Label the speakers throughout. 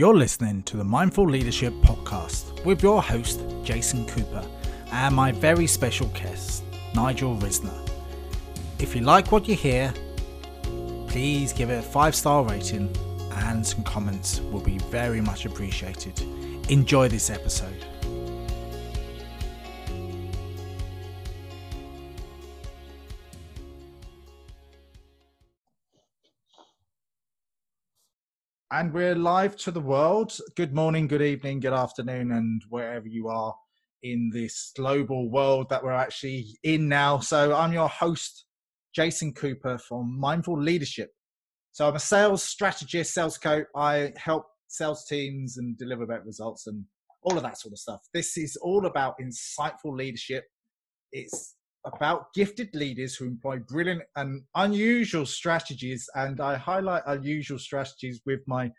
Speaker 1: You're listening to the Mindful Leadership Podcast with your host, Jason Cooper, and my very special guest, Nigel Risner. If you like what you hear, please give it a five star rating and some comments will be very much appreciated. Enjoy this episode. And we're live to the world. Good morning, good evening, good afternoon, and wherever you are in this global world that we're actually in now. So, I'm your host, Jason Cooper from Mindful Leadership. So, I'm a sales strategist, sales coach. I help sales teams and deliver better results and all of that sort of stuff. This is all about insightful leadership. It's about gifted leaders who employ brilliant and unusual strategies. And I highlight unusual strategies with my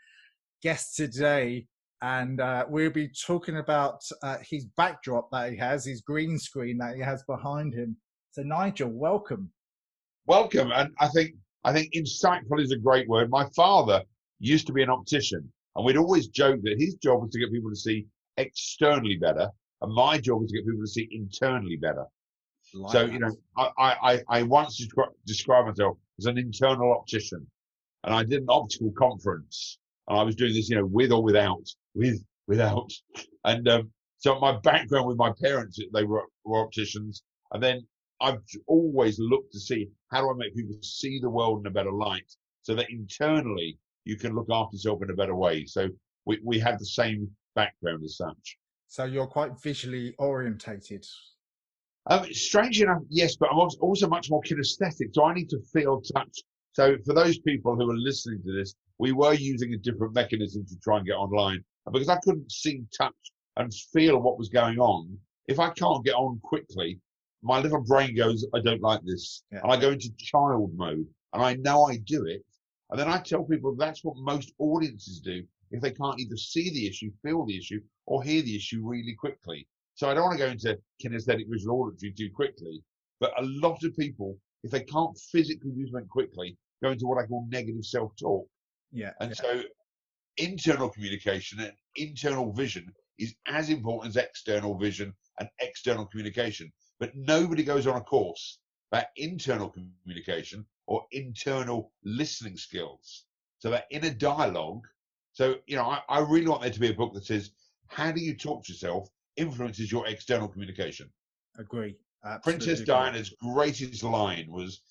Speaker 1: guest today. And uh, we'll be talking about uh, his backdrop that he has, his green screen that he has behind him. So, Nigel, welcome.
Speaker 2: Welcome. And I think I think insightful is a great word. My father used to be an optician, and we'd always joke that his job was to get people to see externally better, and my job was to get people to see internally better. Like so, that. you know, I, I, I once descri- described myself as an internal optician and I did an optical conference and I was doing this, you know, with or without, with, without. And, um, so my background with my parents, they were, were opticians. And then I've always looked to see how do I make people see the world in a better light so that internally you can look after yourself in a better way. So we, we have the same background as such.
Speaker 1: So you're quite visually orientated.
Speaker 2: Um, strange enough, yes, but I'm also much more kinesthetic, so I need to feel touch. So for those people who are listening to this, we were using a different mechanism to try and get online. Because I couldn't see, touch, and feel what was going on, if I can't get on quickly, my little brain goes, I don't like this. Yeah. And I go into child mode. And I know I do it. And then I tell people that's what most audiences do if they can't either see the issue, feel the issue, or hear the issue really quickly. So I don't want to go into kinesthetic visual auditory too quickly, but a lot of people, if they can't physically do something quickly, go into what I call negative self-talk.
Speaker 1: Yeah.
Speaker 2: And
Speaker 1: yeah.
Speaker 2: so internal communication and internal vision is as important as external vision and external communication. But nobody goes on a course about internal communication or internal listening skills. So that in a dialogue, so you know, I, I really want there to be a book that says, how do you talk to yourself influences your external communication.
Speaker 1: Agree.
Speaker 2: Absolutely Princess agree. Diana's greatest line was,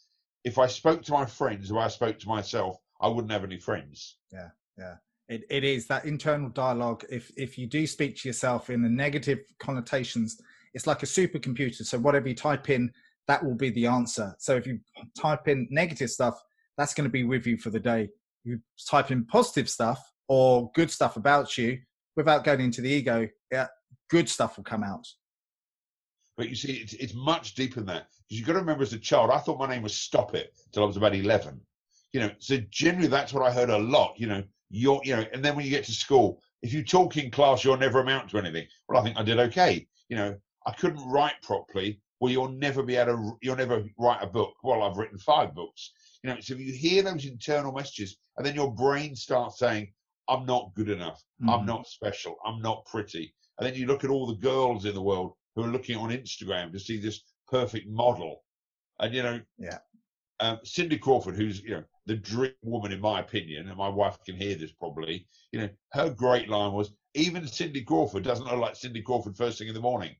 Speaker 2: "If I spoke to my friends the way I spoke to myself, I wouldn't have any friends."
Speaker 1: Yeah, yeah. It, it is that internal dialogue. If if you do speak to yourself in the negative connotations, it's like a supercomputer. So whatever you type in, that will be the answer. So if you type in negative stuff, that's going to be with you for the day. You type in positive stuff or good stuff about you without going into the ego. Yeah, good stuff will come out.
Speaker 2: But you see, it's, it's much deeper than that. Because you've got to remember as a child, I thought my name was Stop It till I was about 11. You know, so generally that's what I heard a lot. You know, you're, you know, and then when you get to school, if you talk in class, you'll never amount to anything. Well, I think I did okay. You know, I couldn't write properly. Well, you'll never be able to, you'll never write a book. Well, I've written five books. You know, so if you hear those internal messages and then your brain starts saying, I'm not good enough. Mm-hmm. I'm not special. I'm not pretty. And then you look at all the girls in the world who are looking on Instagram to see this perfect model. And, you know,
Speaker 1: yeah.
Speaker 2: Um, Cindy Crawford, who's, you know, the dream woman, in my opinion, and my wife can hear this probably, you know, her great line was, even Cindy Crawford doesn't look like Cindy Crawford first thing in the morning.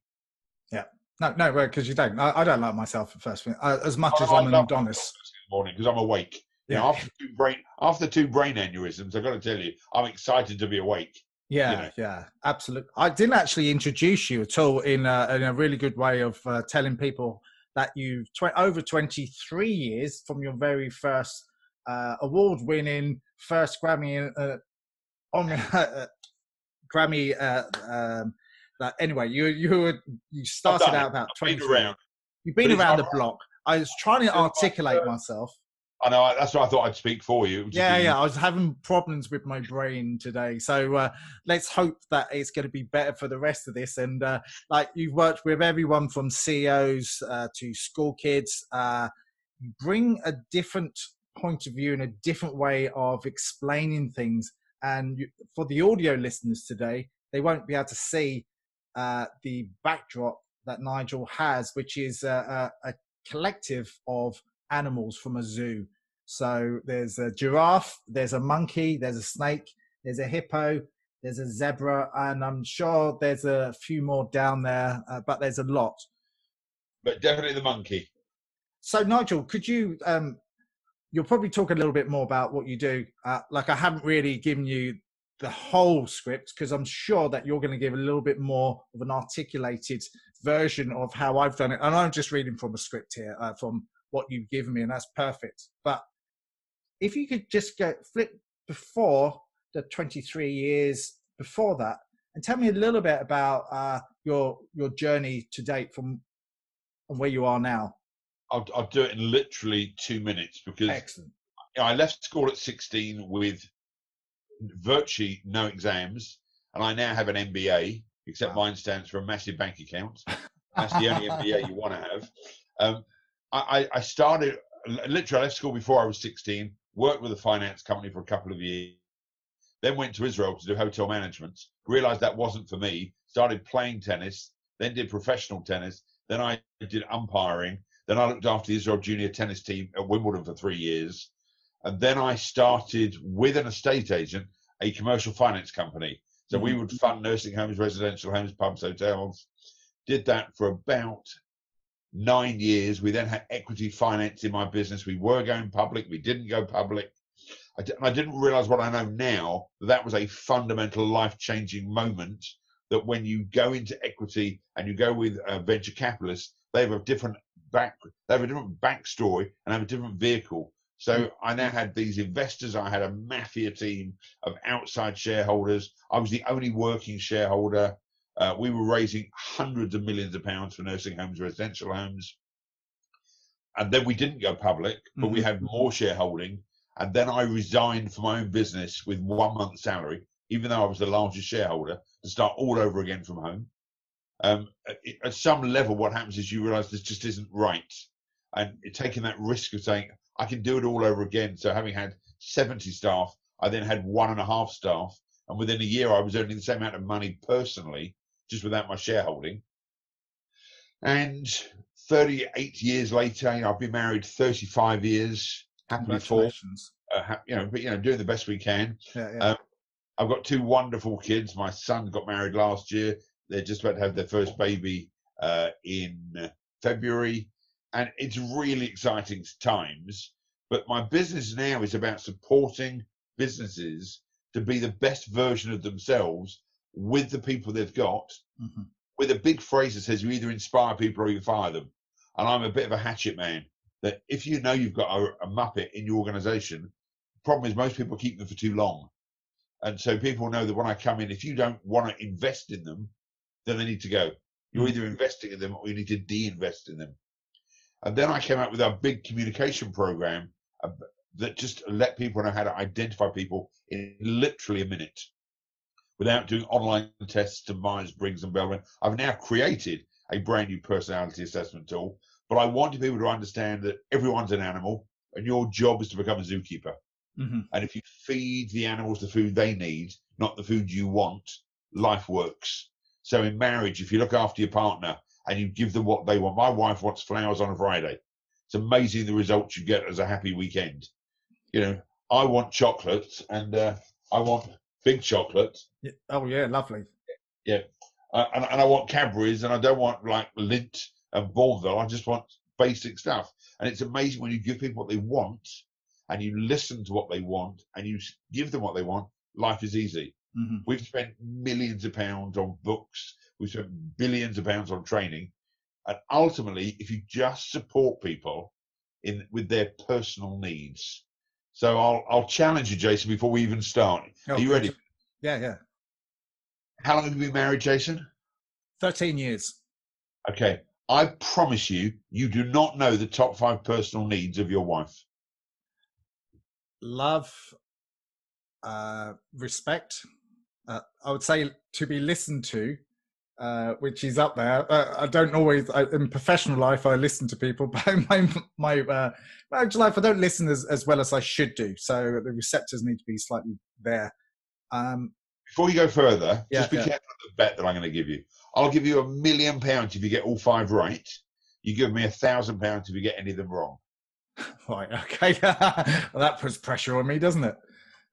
Speaker 1: Yeah. No, no, because you don't. I, I, don't like myself at first thing, uh, as much I, as I'm an Adonis.
Speaker 2: Morning because I'm awake. Yeah. You know, after two brain after two brain aneurysms, I've got to tell you, I'm excited to be awake.
Speaker 1: Yeah, you know? yeah, absolutely. I didn't actually introduce you at all in a, in a really good way of uh, telling people that you've tw- over 23 years from your very first uh, award-winning first Grammy uh, on uh, Grammy. Uh, um, that anyway, you you you started out about 20. You've been around the block. I was trying to articulate myself.
Speaker 2: I know that's why I thought I'd speak for you.
Speaker 1: Yeah, yeah. I was having problems with my brain today, so uh, let's hope that it's going to be better for the rest of this. And uh, like you've worked with everyone from CEOs uh, to school kids, uh, bring a different point of view and a different way of explaining things And you, for the audio listeners today, they won't be able to see uh, the backdrop that Nigel has, which is a, collective of animals from a zoo. So there's a giraffe, there's a monkey, there's a snake, there's a hippo, there's a zebra, and I'm sure there's a few more down there, uh, but there's a lot.
Speaker 2: But definitely the monkey.
Speaker 1: So Nigel, could you? Um, you'll probably talk a little bit more about what you do. Uh, like I haven't really given you the whole script because I'm sure that you're going to give a little bit more of an articulated version of how I've done it. And I'm just reading from a script here, uh, from what you've given me, and that's perfect. But if you could just go flip before the 23 years before that, and tell me a little bit about uh, your your journey to date from and where you are now.
Speaker 2: I'll, I'll do it in literally two minutes because
Speaker 1: Excellent.
Speaker 2: I left school at 16 with virtually no exams, and I now have an MBA, except
Speaker 1: Wow.
Speaker 2: mine stands for a massive bank account. That's the only MBA you want to have. Um, I, I started literally I left school before I was 16. Worked with a finance company for a couple of years. Then went to Israel to do hotel management. Realized that wasn't for me. Started playing tennis. Then did professional tennis. Then I did umpiring. Then I looked after the Israel junior tennis team at Wimbledon for three years. And then I started with an estate agent, a commercial finance company. So we mm-hmm. would fund nursing homes, residential homes, pubs, hotels. Did that for about nine years. We then had equity finance in my business. We were going public. We didn't go public. I, di- I didn't realize what I know now. That, that was a fundamental life changing moment. That when you go into equity and you go with a venture capitalist, they have a different back, they have a different backstory and have a different vehicle. So mm. I now had these investors. I had a mafia team of outside shareholders. I was the only working shareholder. Uh, we were raising hundreds of millions of pounds for nursing homes, residential homes. And then we didn't go public, but we
Speaker 1: Mhm.
Speaker 2: had more shareholding. And then I resigned from my own business with one month's salary, even though I was the largest shareholder, to start all over again from home. Um, at, at some level, what happens is you realize this just isn't right. And taking that risk of saying, I can do it all over again. So having had 70 staff, I then had one and a half staff. And within a year, I was earning the same amount of money personally, just without my shareholding. And 38 years later, you know, I've been married 35 years, happily four, uh, you know, but, you know, doing the best we can.
Speaker 1: Yeah, yeah.
Speaker 2: Um, I've got two wonderful kids. My son got married last year. They're just about to have their first baby uh, in February. And it's really exciting times. But my business now is about supporting businesses to be the best version of themselves with the people they've got,
Speaker 1: Mhm.
Speaker 2: with a big phrase that says you either inspire people or you fire them. And I'm a bit of a hatchet man. That if you know you've got a, a Muppet in your organization, the problem is most people keep them for too long. And so people know that when I come in, if you don't want to invest in them, then they need to go. You're
Speaker 1: Mm.
Speaker 2: either investing in them or you need to de-invest in them. And then I came out with our big communication program uh, that just let people know how to identify people in literally a minute without doing online tests to Myers Briggs and Belbin. I've now created a brand new personality assessment tool, but I wanted people to understand that everyone's an animal and your job is to become a zookeeper.
Speaker 1: Mhm.
Speaker 2: And if you feed the animals the food they need, not the food you want, life works. So in marriage, if you look after your partner and you give them what they want, my wife wants flowers on a Friday. It's amazing the results you get as a happy weekend. You know, I want chocolates and uh, I want big chocolate.
Speaker 1: Yeah. Oh, yeah, lovely.
Speaker 2: uh, and, and I want Cadbury's and I don't want like Lindt and Bournville. I just want basic stuff. And it's amazing when you give people what they want and you listen to what they want and you give them what they want, life is easy.
Speaker 1: Mhm.
Speaker 2: We've spent millions of pounds on books. We've spent billions of pounds on training. And ultimately, if you just support people in with their personal needs. So I'll I'll challenge you, Jason, before we even start.
Speaker 1: Oh,
Speaker 2: Are you ready?
Speaker 1: Yeah, yeah.
Speaker 2: How long have you been married, Jason?
Speaker 1: 13 years.
Speaker 2: Okay. I promise you, you do not know the top five personal needs of your wife.
Speaker 1: Love, uh, respect. Uh, I would say to be listened to, uh, which is up there. Uh, I don't always, I, in professional life, I listen to people, but in my, my uh, marriage life, I don't listen as, as well as I should do. So the receptors need to be slightly there. Um,
Speaker 2: Before you go further,
Speaker 1: Yeah,
Speaker 2: just be
Speaker 1: yeah.
Speaker 2: careful of the bet that I'm going to give you. I'll give you a million pounds if you get all five right. You give me a thousand pounds if you get any of them wrong.
Speaker 1: right. Okay. well, that puts pressure on me, doesn't it?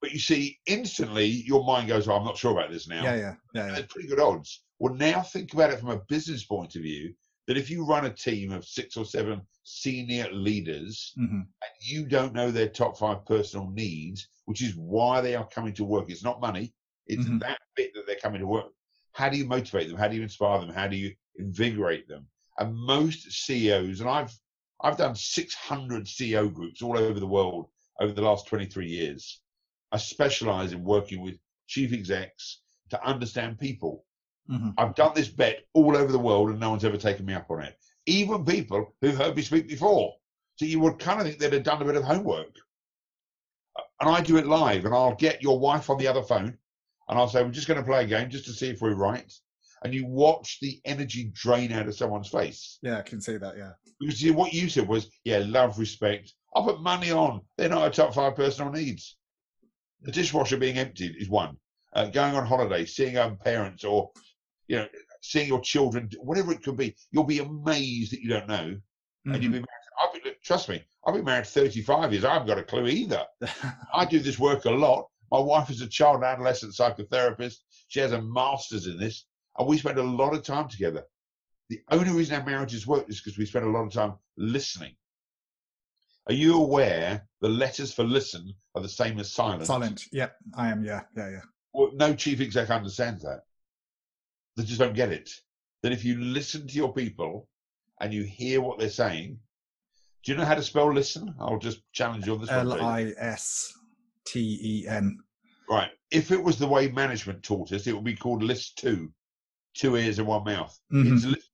Speaker 2: But you see, instantly your mind goes, "Oh, I'm not sure about this now."
Speaker 1: Yeah. Yeah. Yeah. Yeah.
Speaker 2: There's pretty good odds. Well, now think about it from a business point of view. That if you run a team of six or seven senior leaders
Speaker 1: Mhm.
Speaker 2: and you don't know their top five personal needs, which is why they are coming to work. It's not money, it's
Speaker 1: Mhm.
Speaker 2: that bit that they're coming to work. How do you motivate them? How do you inspire them? How do you invigorate them? And most CEOs, and I've I've done 600 CEO groups all over the world over the last 23 years. I specialize in working with chief execs to understand people.
Speaker 1: Mhm.
Speaker 2: I've done this bet all over the world and no one's ever taken me up on it. Even people who've heard me speak before. So you would kind of think they'd have done a bit of homework. And I do it live and I'll get your wife on the other phone and I'll say, we're just going to play a game just to see if we're right. And you watch the energy drain out of someone's face.
Speaker 1: Yeah. I can see that. Yeah.
Speaker 2: Because see, what you said was, yeah, love, respect. I'll put money on. They're not a top five personal needs. The dishwasher being emptied is one. Uh, going on holiday, seeing your parents, or you know, seeing your children, whatever it could be, you'll be amazed that you don't know. And you'll
Speaker 1: Mhm.
Speaker 2: be married. I've been, trust me, I've been married 35 years. I haven't got a clue either. I do this work a lot. My wife is a child and adolescent psychotherapist. She has a master's in this, and we spend a lot of time together. The only reason our marriages work is because we spend a lot of time listening. Are you aware the letters for listen are the same as silent?
Speaker 1: Silent. Yep. I am. Yeah. Yeah. Yeah.
Speaker 2: Well, no chief exec understands that. They just don't get it. That if you listen to your people and you hear what they're saying, do you know how to spell listen? I'll just challenge you on this one.
Speaker 1: L. I S T E N.
Speaker 2: Right. If it was the way management taught us, it would be called list two, two ears and one mouth.
Speaker 1: Mhm.
Speaker 2: It's list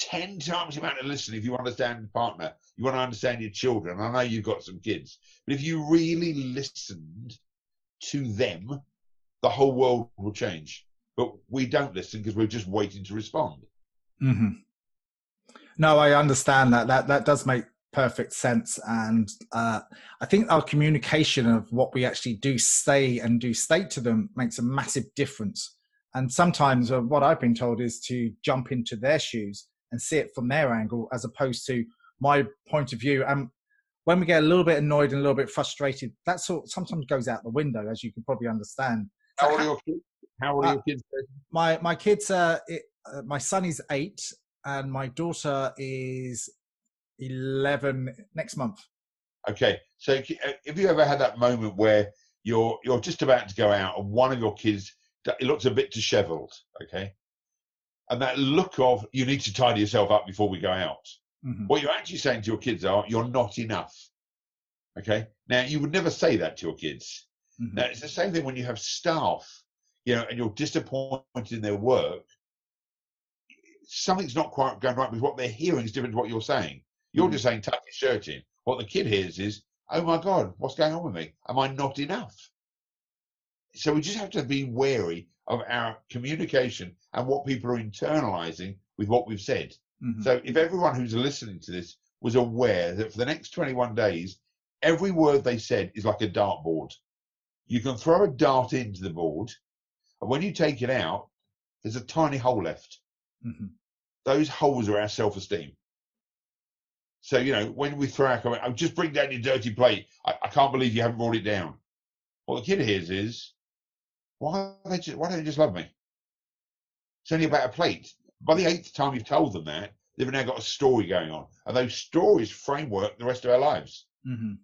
Speaker 2: 10. 10 times the amount of listening if you understand the partner. You want to understand your children. I know you've got some kids, but if you really listened to them, the whole world will change. But we don't listen because we're just waiting to respond.
Speaker 1: hmm No, I understand that. That that does make perfect sense, and uh, I think our communication of what we actually do say and do state to them makes a massive difference. And sometimes, uh, what I've been told is to jump into their shoes and see it from their angle, as opposed to my point of view. And when we get a little bit annoyed and a little bit frustrated, that sort sometimes goes out the window, as you can probably understand.
Speaker 2: How old are your kids? How old are
Speaker 1: Uh,
Speaker 2: your kids?
Speaker 1: my my kids uh, it, uh my son is eight and my daughter is 11 next month
Speaker 2: Okay, so c- uh, have you ever had that moment where you're you're just about to go out and one of your kids it looks a bit dishevelled, okay, and that look of you need to tidy yourself up before we go out.
Speaker 1: Mhm.
Speaker 2: What you're actually saying to your kids are you're not enough. Okay, now you would never say that to your kids.
Speaker 1: Mhm.
Speaker 2: Now it's the same thing when you have staff, you know, and you're disappointed in their work. Something's not quite going right with what they're hearing is different to what you're saying. You're
Speaker 1: Mhm.
Speaker 2: just saying tuck your shirt in. What the kid hears is, "Oh my God, what's going on with me? Am I not enough?" So we just have to be wary of our communication and what people are internalizing with what we've said.
Speaker 1: Mhm.
Speaker 2: So if everyone who's listening to this was aware that for the next 21 days, every word they said is like a dartboard. You can throw a dart into the board, and when you take it out, there's a tiny hole left.
Speaker 1: Mhm.
Speaker 2: Those holes are our self-esteem. So, you know, when we throw our comment, oh, just bring down your dirty plate. I, I can't believe you haven't brought it down. What the kid hears is, why, are they just, why don't they just love me? It's only about a plate. By the eighth time you've told them that, they've now got a story going on. And those stories framework the rest of our lives.
Speaker 1: Mhm.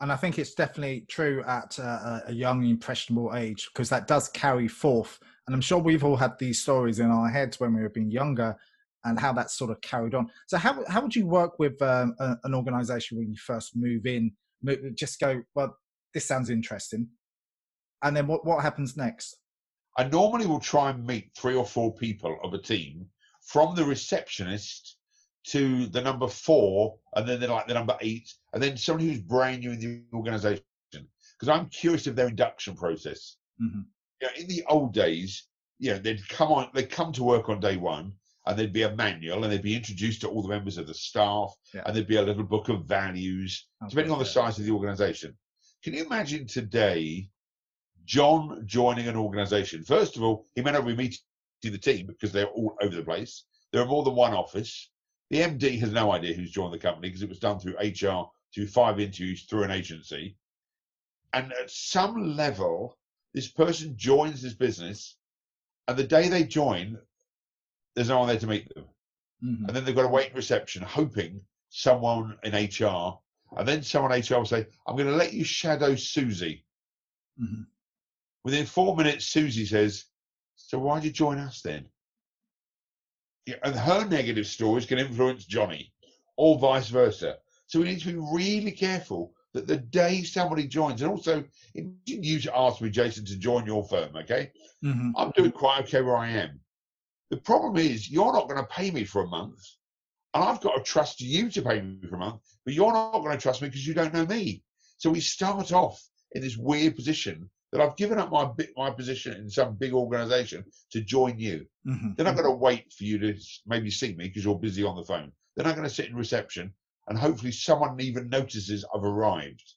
Speaker 1: And i think it's definitely true at uh, a young impressionable age because that does carry forth. And i'm sure we've all had these stories in our heads when we were being younger and how that's sort of carried on. So how, how would you work with um, a, an organization when you first move in Mo- just go well this sounds interesting. And then what, what happens next?
Speaker 2: I normally will try and meet three or four people of a team from the receptionist to the number four, and then they're like the number eight, and then someone who's brand new in the organization. Because I'm curious of their induction process.
Speaker 1: Mhm.
Speaker 2: You know, in the old days, you know, they'd come on, they'd come to work on day one, and there'd be a manual, and they'd be introduced to all the members of the staff,
Speaker 1: Yeah.
Speaker 2: and there'd be a little book of values,
Speaker 1: Oh,
Speaker 2: depending on the size of the organization. Can you imagine today John joining an organization. First of all, he may not be meeting the team because they're all over the place. There are more than one office. The MD has no idea who's joined the company because it was done through HR, through five interviews, through an agency. And at some level, this person joins this business, and the day they join, there's no one there to meet them.
Speaker 1: Mhm.
Speaker 2: And then they've got to wait in reception, hoping someone in HR, and then someone in HR will say, I'm going to let you shadow Susie.
Speaker 1: Mhm.
Speaker 2: Within four minutes, Susie says, So why'd you join us then? Yeah, and her negative stories can influence Johnny, or vice versa. So we need to be really careful that the day somebody joins, and also, you ask me, Jason, to join your firm, okay?
Speaker 1: Mhm.
Speaker 2: I'm doing quite okay where I am. The problem is, you're not going to pay me for a month, and I've got to trust you to pay me for a month, but you're not going to trust me because you don't know me. So we start off in this weird position that I've given up my my position in some big organisation to join you.
Speaker 1: Mhm.
Speaker 2: They're not going to wait for you to maybe see me because you're busy on the phone. They're not going to sit in reception, and hopefully someone even notices I've arrived.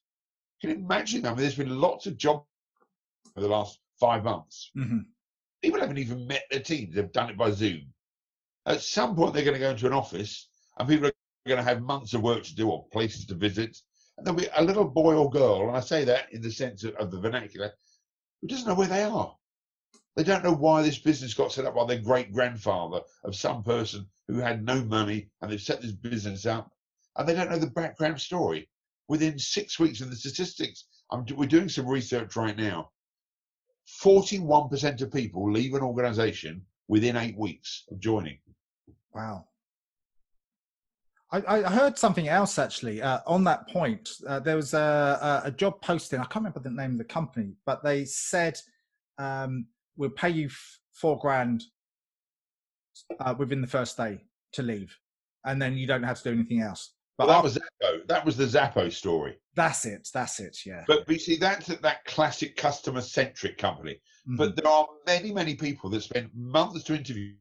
Speaker 2: Can you imagine? I mean, there's been lots of jobs for the last five months
Speaker 1: Mhm.
Speaker 2: people haven't even met their teams. They've done it by Zoom. At some point, they're going to go into an office, and people are going to have months of work to do or places to visit. And there'll be a little boy or girl, and I say that in the sense of, of the vernacular, who doesn't know where they are. They don't know why this business got set up by their great grandfather of some person who had no money, and they've set this business up, and they don't know the background story. Within six weeks, and the statistics, I'm, we're doing some research right now. 41% of people leave an organization within eight weeks of joining.
Speaker 1: Wow. I, I heard something else actually uh, on that point. Uh, there was a, a, job posting. I can't remember the name of the company, but they said um, we'll pay you f- four grand uh, within the first day to leave, and then you don't have to do anything else.
Speaker 2: But
Speaker 1: But
Speaker 2: that was Zappo. That was the Zappo story.
Speaker 1: that's it. That's it. Yeah.
Speaker 2: But, you see, that's that classic customer centric company.
Speaker 1: Mhm.
Speaker 2: But there are many, many people that spend months to interview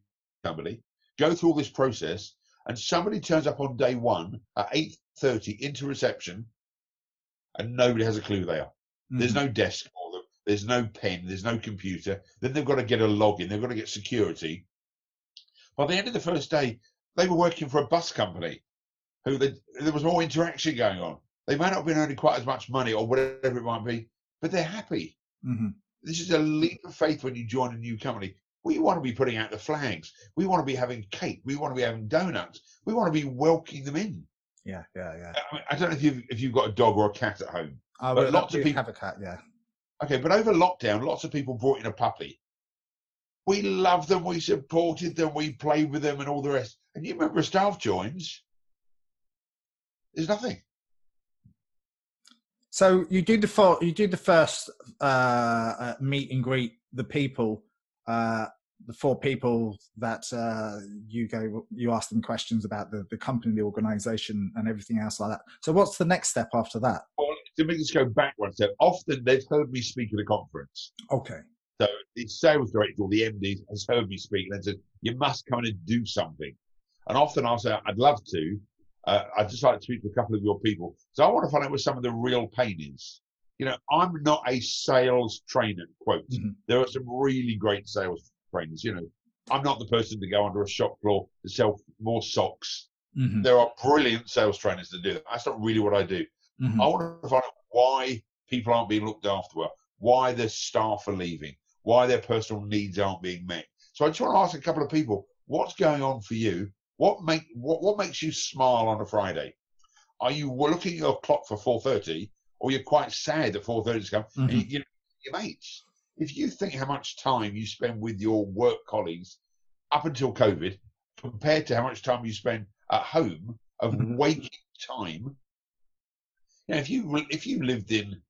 Speaker 2: somebody, go through all this process, and somebody turns up on day one at 8.30 into reception, and nobody has a clue who they are. There's
Speaker 1: Mhm.
Speaker 2: no desk for them. There's no pen. There's no computer. Then they've got to get a login. They've got to get security. By the end of the first day, they were working for a bus company who they, there was more interaction going on. They may not have been earning quite as much money or whatever it might be, but they're happy.
Speaker 1: Mhm.
Speaker 2: This is a leap of faith when you join a new company. We want to be putting out the flags. We want to be having cake. We want to be having donuts. We want to be welcoming them in.
Speaker 1: Yeah. Yeah. Yeah.
Speaker 2: I, mean, I don't know if you've if you've got a dog or a cat at home.
Speaker 1: I would
Speaker 2: lots of people-
Speaker 1: have a cat. Yeah.
Speaker 2: Okay, but over lockdown, lots of people brought in a puppy. We loved them, we supported them, we played with them, and all the rest. And you remember, staff joins. There's nothing.
Speaker 1: So you do the you do the first uh, uh, meet and greet the people, uh, the four people that uh, you go you ask them questions about the, the company, the organization, and everything else like that. So what's the next step after that?
Speaker 2: Well, to make this go back one step, often they've heard me speak at a conference.
Speaker 1: Okay.
Speaker 2: So the sales director or the MD has heard me speak and said, "You must come in and do something." And often I'll say, "I'd love to. Uh, I'd just like to speak to a couple of your people." So I want to find out what some of the real pain is. You know, I'm not a sales trainer. Quote:
Speaker 1: Mhm.
Speaker 2: There are some really great sales trainers. You know, I'm not the person to go under a shop floor to sell more socks.
Speaker 1: Mhm.
Speaker 2: There are brilliant sales trainers that do that. That's not really what I do.
Speaker 1: Mhm.
Speaker 2: I want to find out why people aren't being looked after well, why their staff are leaving, why their personal needs aren't being met. So I just want to ask a couple of people, what's going on for you? What make what, what makes you smile on a Friday? Are you looking at your clock for four thirty, or you're quite sad that four thirty's come? And you, you know, your mates. If you think how much time you spend with your work colleagues up until COVID, compared to how much time you spend at home of
Speaker 1: Mhm.
Speaker 2: waking time, you know, if you if you lived in,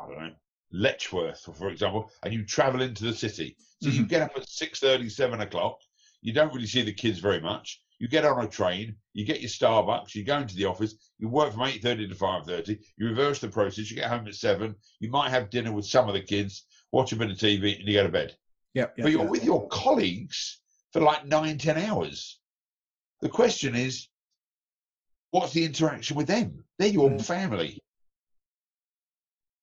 Speaker 2: I don't know, Letchworth, for example, and you travel into the city, so you get up at six thirty, seven o'clock. You don't really see the kids very much. You get on a train, you get your Starbucks, you go into the office, you work from eight thirty to five thirty. You reverse the process. You get home at seven. You might have dinner with some of the kids, watch a bit of TV, and you go to bed.
Speaker 1: Yep. yep,
Speaker 2: but you're
Speaker 1: yep.
Speaker 2: with your colleagues for like nine, ten hours. The question is, what's the interaction with them? They're your
Speaker 1: Mm.
Speaker 2: family.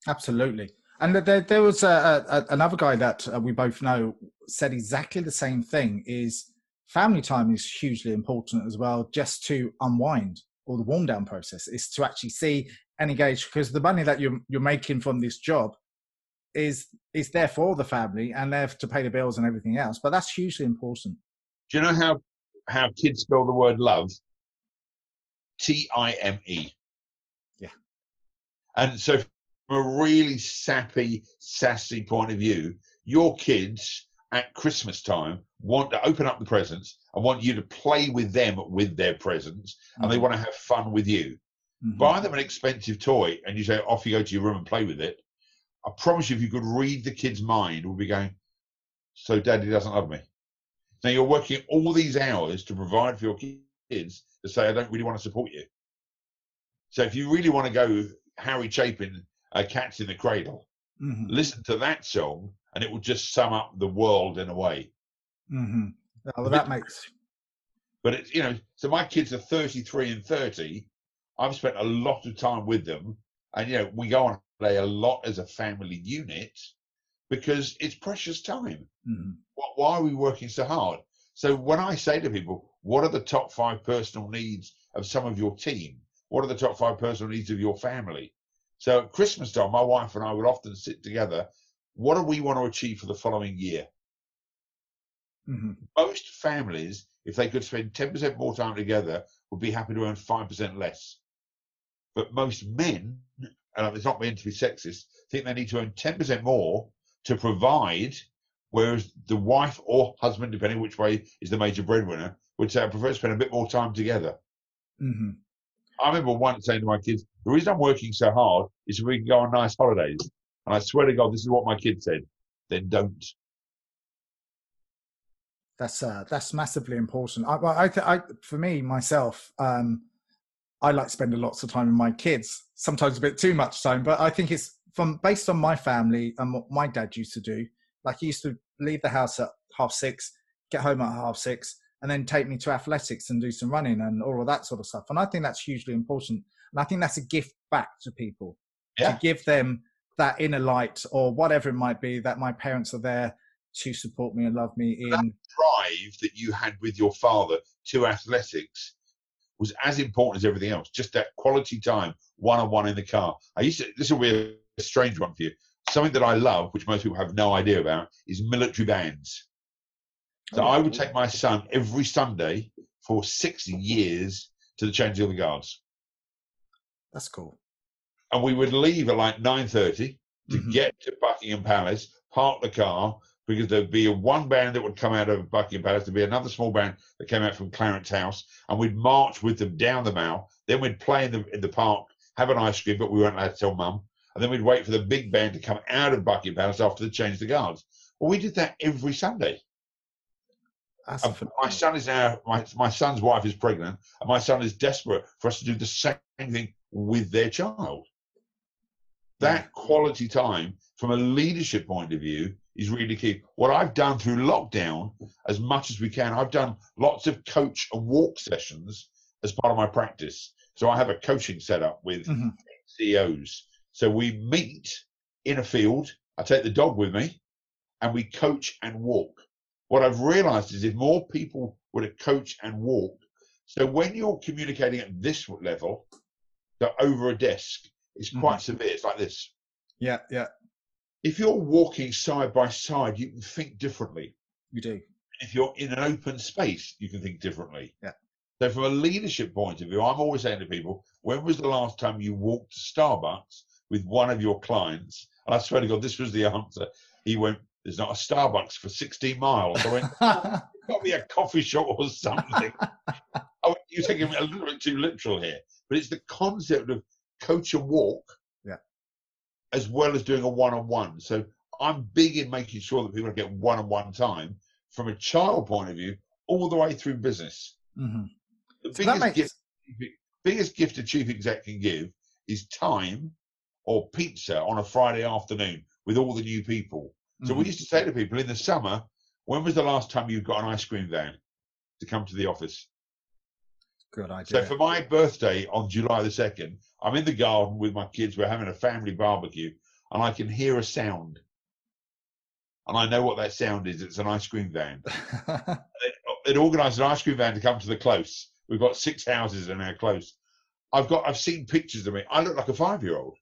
Speaker 1: Absolutely. And there, there was a, a, another guy that uh, we both know said exactly the same thing. Is family time is hugely important as well, just to unwind or the warm down process is to actually see and engage because the money that you're you're making from this job is is there for the family and they have to pay the bills and everything else. But that's hugely important.
Speaker 2: Do you know how how kids spell the word love? T I M E.
Speaker 1: Yeah.
Speaker 2: And so, from a really sappy, sassy point of view, your kids at Christmas time want to open up the presents and want you to play with them with their presents, mm-hmm. and they mm-hmm. want to have fun with you. Mm-hmm. Buy them an expensive toy, and you say, "Off you go to your room and play with it." I promise you, if you could read the kid's mind, we'll be going, "So, Daddy doesn't love me." Now you're working all these hours to provide for your kids to say, "I don't really want to support you." So, if you really want to go Harry Chapin, uh, "Cats in the Cradle," mm-hmm. listen to that song, and it will just sum up the world in a way.
Speaker 1: Mm-hmm. well, that makes.
Speaker 2: But it's you know, so my kids are 33 and 30. I've spent a lot of time with them, and you know, we go on play a lot as a family unit because it's precious time. Mm-hmm. Why are we working so hard? So when I say to people, what are the top five personal needs of some of your team? What are the top five personal needs of your family? So at Christmas time, my wife and I would often sit together. What do we want to achieve for the following year? Mm-hmm. Most families, if they could spend 10% more time together, would be happy to earn 5% less. But most men, and it's not meant to be sexist, think they need to earn 10% more to provide, whereas the wife or husband, depending which way is the major breadwinner, would say, I prefer to spend a bit more time together. Mm-hmm. I remember once saying to my kids, the reason I'm working so hard is so we can go on nice holidays. And I swear to God, this is what my kids said. Then don't.
Speaker 1: That's uh, that's massively important. I, I, I, for me myself, um, I like spending lots of time with my kids. Sometimes a bit too much time, but I think it's from based on my family and what my dad used to do. Like he used to leave the house at half six, get home at half six, and then take me to athletics and do some running and all of that sort of stuff. And I think that's hugely important. And I think that's a gift back to people yeah. to give them that inner light or whatever it might be that my parents are there to support me and love me in.
Speaker 2: That drive that you had with your father to athletics was as important as everything else. Just that quality time, one on one in the car. I used to. This will be a strange one for you. Something that I love, which most people have no idea about, is military bands. So oh, I would take my son every Sunday for six years to the change of the guards.
Speaker 1: That's cool.
Speaker 2: And we would leave at like nine thirty to mm-hmm. get to Buckingham Palace, park the car, because there'd be a one band that would come out of Buckingham Palace, there'd be another small band that came out from Clarence House, and we'd march with them down the Mall. Then we'd play in the in the park, have an ice cream, but we weren't allowed to tell mum. And then we'd wait for the big band to come out of Buckingham Palace after they changed the guards. Well, we did that every Sunday. my son is now my, my son's wife is pregnant, and my son is desperate for us to do the same thing with their child. That quality time, from a leadership point of view, is really key. What I've done through lockdown, as much as we can, I've done lots of coach and walk sessions as part of my practice. So I have a coaching setup with mm-hmm. CEOs. So we meet in a field. I take the dog with me, and we coach and walk. What I've realised is if more people were to coach and walk, so when you're communicating at this level, so over a desk, it's quite mm-hmm. severe. It's like this.
Speaker 1: Yeah, yeah
Speaker 2: if you're walking side by side, you can think differently.
Speaker 1: You do.
Speaker 2: If you're in an open space, you can think differently.
Speaker 1: Yeah.
Speaker 2: So, from a leadership point of view, I'm always saying to people, when was the last time you walked to Starbucks with one of your clients? And I swear to God, this was the answer. He went, There's not a Starbucks for 16 miles. I went, Got me a coffee shop or something. oh, you're taking it a little bit too literal here. But it's the concept of coach and walk as well as doing a one-on-one. So I'm big in making sure that people get one-on-one time from a child point of view, all the way through business. Mm-hmm. The so biggest, makes... gift, biggest gift a chief exec can give is time or pizza on a Friday afternoon with all the new people. So mm-hmm. we used to say to people in the summer, when was the last time you got an ice cream van to come to the office?
Speaker 1: Good idea.
Speaker 2: So for my birthday on July the 2nd, I'm in the garden with my kids. We're having a family barbecue. and I can hear a sound. And I know what that sound is. It's an ice cream van. it organised an ice cream van to come to the close. We've got six houses in our close. I've got I've seen pictures of me. I look like a five year old.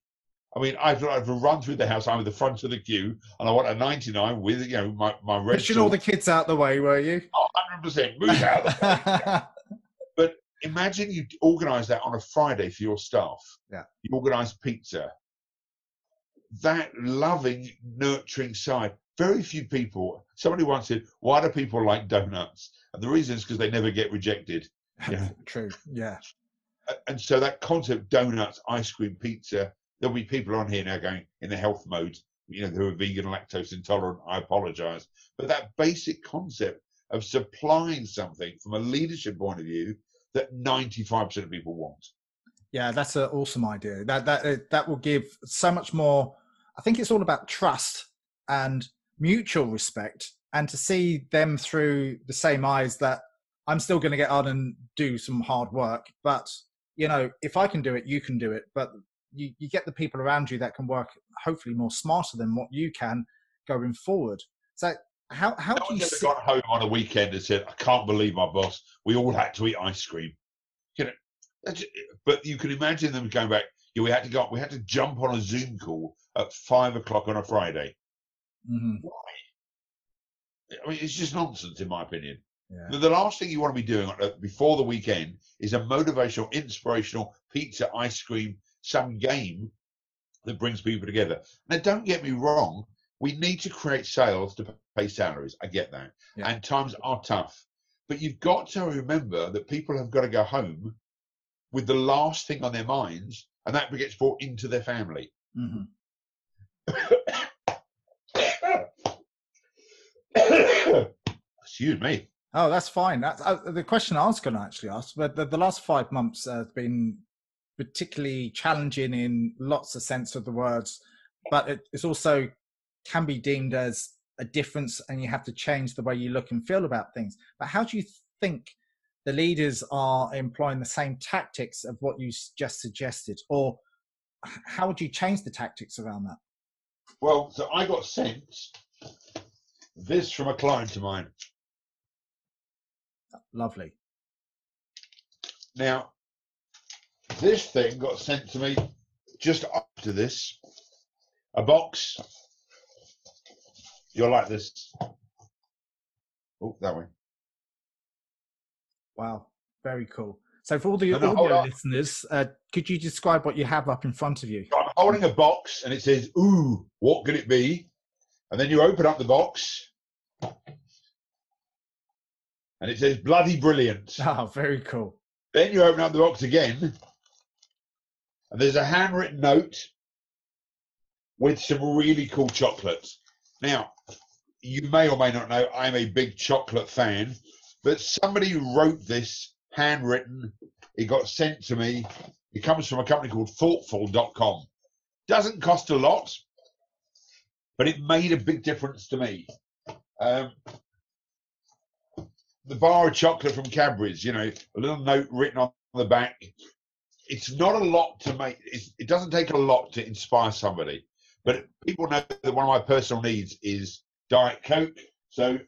Speaker 2: I mean, I've, I've run through the house. I'm at the front of the queue, and I want a 99 with you know my my red.
Speaker 1: Pushing all the kids out the way, were you?
Speaker 2: Oh, 100 percent. Move out. imagine you organise that on a Friday for your staff.
Speaker 1: Yeah.
Speaker 2: You organise pizza. That loving, nurturing side. Very few people. Somebody once said, "Why do people like donuts?" And the reason is because they never get rejected. Yeah.
Speaker 1: True. Yeah.
Speaker 2: And so that concept, donuts, ice cream, pizza, there'll be people on here now going in the health mode, you know, who are vegan, lactose intolerant. I apologize. But that basic concept of supplying something from a leadership point of view that 95% of people want.
Speaker 1: Yeah, that's an awesome idea. That that uh, that will give so much more. I think it's all about trust and mutual respect, and to see them through the same eyes that I'm still going to get on and do some hard work, but you know, if I can do it, you can do it. But you, you get the people around you that can work hopefully more smarter than what you can going forward. So how how
Speaker 2: no
Speaker 1: do you
Speaker 2: see- got home on a weekend and said, "I can't believe my boss. We all had to eat ice cream." You know, but you can imagine them going back. Yeah, we had to go. We had to jump on a Zoom call at five o'clock on a Friday.
Speaker 1: Mm-hmm.
Speaker 2: Why? I mean, it's just nonsense, in my opinion.
Speaker 1: Yeah.
Speaker 2: The last thing you want to be doing uh, before the weekend is a motivational, inspirational pizza, ice cream, some game that brings people together. Now, don't get me wrong. We need to create sales to pay salaries. I get that.
Speaker 1: Yeah.
Speaker 2: And times are tough. But you've got to remember that people have got to go home with the last thing on their minds, and that gets brought into their family.
Speaker 1: Mm-hmm.
Speaker 2: Excuse me.
Speaker 1: Oh, that's fine. That's uh, the question I was going to actually ask. But the, the last five months has been particularly challenging in lots of sense of the words, but it, it's also can be deemed as a difference, and you have to change the way you look and feel about things. But how do you think the leaders are employing the same tactics of what you just suggested, or how would you change the tactics around that?
Speaker 2: Well, so I got sent this from a client of mine.
Speaker 1: Lovely.
Speaker 2: Now, this thing got sent to me just after this. A box. You'll like this. Oh, that way.
Speaker 1: Wow, very cool. So, for all the
Speaker 2: No, no,
Speaker 1: audio listeners, uh, could you describe what you have up in front of you?
Speaker 2: I'm holding a box and it says, Ooh, what could it be? And then you open up the box and it says, Bloody brilliant.
Speaker 1: Oh, very cool.
Speaker 2: Then you open up the box again, and there's a handwritten note with some really cool chocolates. Now, you may or may not know I'm a big chocolate fan, but somebody wrote this handwritten. It got sent to me. It comes from a company called thoughtful.com. Doesn't cost a lot, but it made a big difference to me. Um, the bar of chocolate from Cadbury's, you know, a little note written on the back. It's not a lot to make. It doesn't take a lot to inspire somebody, but people know that one of my personal needs is Diet Coke. So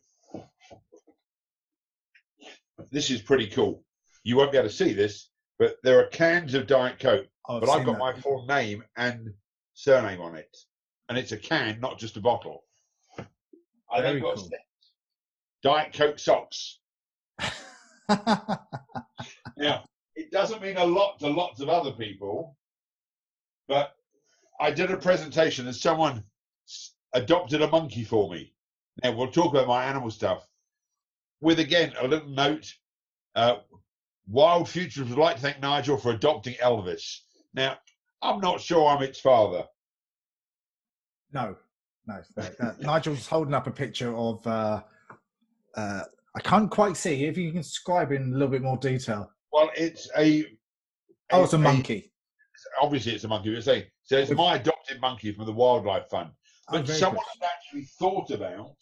Speaker 2: this is pretty cool. You won't be able to see this, but there are cans of Diet Coke,
Speaker 1: Oh,
Speaker 2: but I've got
Speaker 1: that.
Speaker 2: my full name and surname on it, and it's a can, not just a bottle. I
Speaker 1: Very
Speaker 2: then got
Speaker 1: cool.
Speaker 2: Diet Coke socks. Now, it doesn't mean a lot to lots of other people, but I did a presentation and someone adopted a monkey for me. Now, we'll talk about my animal stuff with again a little note. Uh, Wild Futures would like to thank Nigel for adopting Elvis. Now, I'm not sure I'm its father.
Speaker 1: no, no. Uh, Nigel's holding up a picture of. Uh, uh, I can't quite see. If you can describe in a little bit more detail.
Speaker 2: Well, it's a.
Speaker 1: Oh, it's a monkey.
Speaker 2: obviously, it's a monkey. We're saying so. It's my adopted monkey from the Wildlife Fund. But someone had actually thought about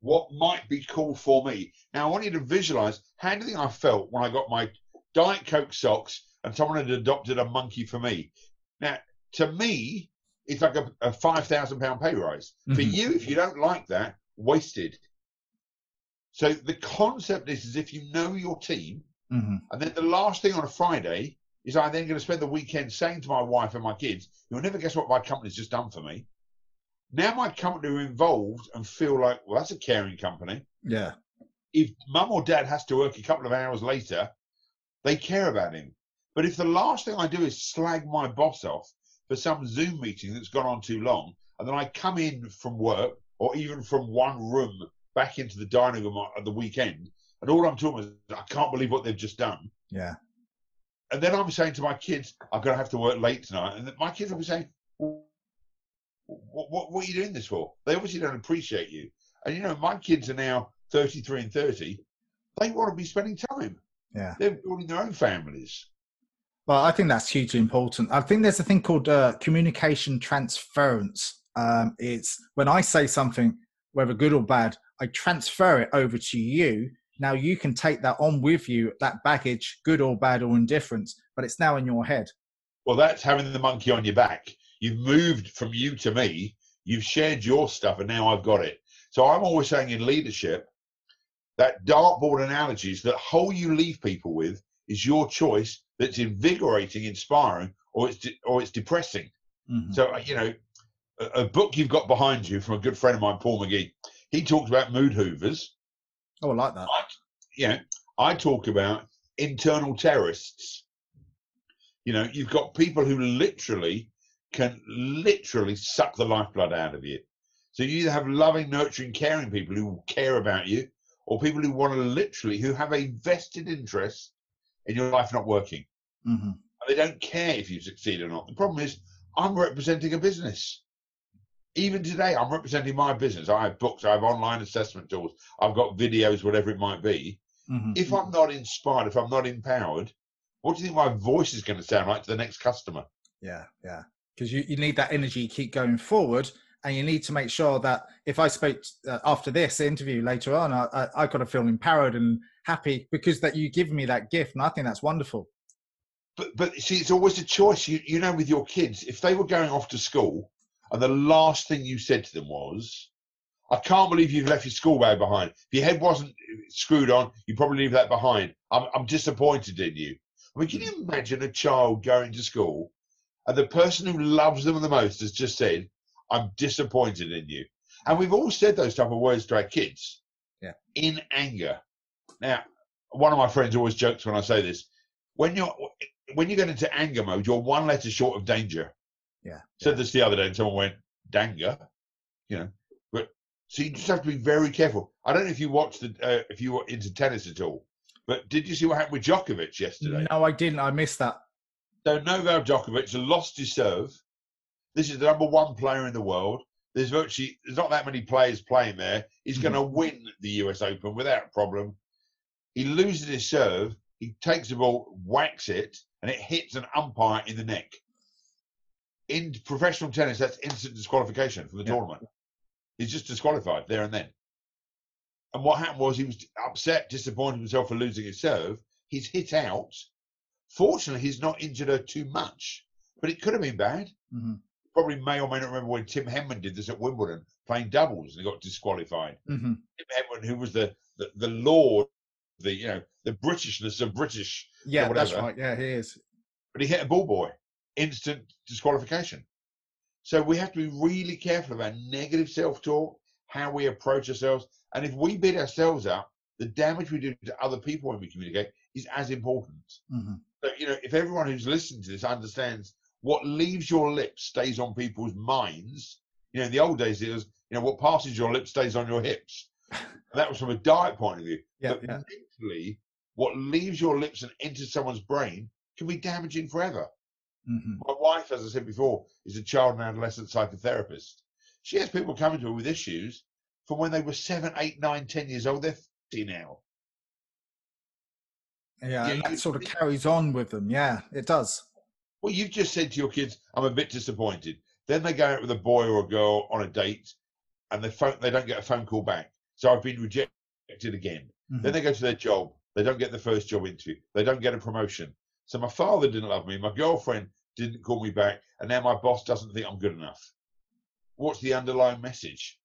Speaker 2: what might be cool for me. Now, I want you to visualize how do you think I felt when I got my Diet Coke socks and someone had adopted a monkey for me. Now, to me, it's like a, a five thousand pound pay rise for
Speaker 1: Mhm.
Speaker 2: you. If you don't like that, wasted. So the concept is, is if you know your team,
Speaker 1: hmm
Speaker 2: and then the last thing on a Friday is I'm then going to spend the weekend saying to my wife and my kids, "You'll never guess what my company's just done for me." Now my company are involved and feel like, well, that's a caring company.
Speaker 1: Yeah.
Speaker 2: If mum or dad has to work a couple of hours later, they care about him. But if the last thing I do is slag my boss off for some Zoom meeting that's gone on too long, and then I come in from work or even from one room back into the dining room at the weekend, and all I'm talking is, I can't believe what they've just done.
Speaker 1: Yeah.
Speaker 2: And then I'm saying to my kids, I'm going to have to work late tonight. And my kids will be saying, well, what, what, what are you doing this for? They obviously don't appreciate you. And, you know, my kids are now 33 and 30. They want to be spending time.
Speaker 1: Yeah.
Speaker 2: They're building their own families.
Speaker 1: Well, I think that's hugely important. I think there's a thing called uh, communication transference. Um, it's when I say something, whether good or bad, I transfer it over to you. Now you can take that on with you, that baggage, good or bad or indifference, but it's now in your head.
Speaker 2: Well, that's having the monkey on your back. You've moved from you to me. You've shared your stuff, and now I've got it. So I'm always saying in leadership, that dartboard analogies, that hole you leave people with is your choice. That's invigorating, inspiring, or it's de- or it's depressing.
Speaker 1: Mhm.
Speaker 2: So you know, a, a book you've got behind you from a good friend of mine, Paul McGee. He talks about mood hoovers.
Speaker 1: Oh, I like that.
Speaker 2: I, you know, I talk about internal terrorists. You know, you've got people who literally can literally suck the lifeblood out of you. So you either have loving, nurturing, caring people who care about you, or people who want to literally who have a vested interest in your life not working.
Speaker 1: hmm
Speaker 2: And they don't care if you succeed or not. The problem is, I'm representing a business. Even today, I'm representing my business. I have books, I have online assessment tools, I've got videos, whatever it might be.
Speaker 1: hmm
Speaker 2: If I'm not inspired, if I'm not empowered, what do you think my voice is going to sound like to the next customer?
Speaker 1: Yeah, yeah. Because you, you need that energy to keep going forward. And you need to make sure that if I spoke uh, after this interview later on, I, I, I got to feel empowered and happy because that you give me that gift. And I think that's wonderful.
Speaker 2: But but see, it's always a choice. You you know, with your kids, if they were going off to school and the last thing you said to them was, "I can't believe you've left your school bag behind. If your head wasn't screwed on, you probably leave that behind. I'm I'm disappointed in you." I mean, can you imagine a child going to school and the person who loves them the most has just said, "I'm disappointed in you," and we've all said those type of words to our kids,
Speaker 1: Yeah.
Speaker 2: in anger. Now, one of my friends always jokes when I say this: when you're when you get into anger mode, you're one letter short of danger.
Speaker 1: Yeah.
Speaker 2: Said this the other day, and someone went, "Danger," you know. But so you just have to be very careful. I don't know if you watched the uh, if you were into tennis at all, but did you see what happened with Djokovic yesterday?
Speaker 1: No, I didn't. I missed that.
Speaker 2: So Novak Djokovic lost his serve. This is the number one player in the world. There's virtually there's not that many players playing there. He's
Speaker 1: Mhm.
Speaker 2: going to win the U.S. Open without a problem. He loses his serve. He takes the ball, whacks it, and it hits an umpire in the neck. In professional tennis, that's instant disqualification from the
Speaker 1: Yeah.
Speaker 2: tournament. He's just disqualified there and then. And what happened was he was upset, disappointed himself for losing his serve. He's hit out. Fortunately, he's not injured her too much, but it could have been bad.
Speaker 1: hmm
Speaker 2: Probably may or may not remember when Tim Henman did this at Wimbledon, playing doubles, and he got disqualified.
Speaker 1: hmm
Speaker 2: Tim Henman, who was the, the, the lord, the you know the Britishness of British,
Speaker 1: Yeah, that's right. Yeah, he is.
Speaker 2: but he hit a ball boy, instant disqualification. So we have to be really careful about negative self-talk, how we approach ourselves, and if we beat ourselves up, the damage we do to other people when we communicate is as important.
Speaker 1: hmm
Speaker 2: So, you know, if everyone who's listening to this understands what leaves your lips stays on people's minds, you know, in the old days it was, you know, what passes your lips stays on your hips. That was from a diet point of view.
Speaker 1: Yeah,
Speaker 2: but
Speaker 1: yeah.
Speaker 2: mentally, what leaves your lips and enters someone's brain can be damaging forever.
Speaker 1: hmm
Speaker 2: My wife, as I said before, is a child and adolescent psychotherapist. She has people coming to her with issues from when they were seven, eight, nine, ten years old. They're 50 now.
Speaker 1: Yeah,
Speaker 2: Yeah,
Speaker 1: and
Speaker 2: you-
Speaker 1: that sort of carries on with them. Yeah, it does.
Speaker 2: Well, you've just said to your kids, I'm a bit disappointed. Then they go out with a boy or a girl on a date and they phone, they don't get a phone call back. So I've been rejected again.
Speaker 1: Mhm.
Speaker 2: Then they go to their job. They don't get the first job interview. They don't get a promotion. So my father didn't love me. My girlfriend didn't call me back, and now my boss doesn't think I'm good enough. What's the underlying message?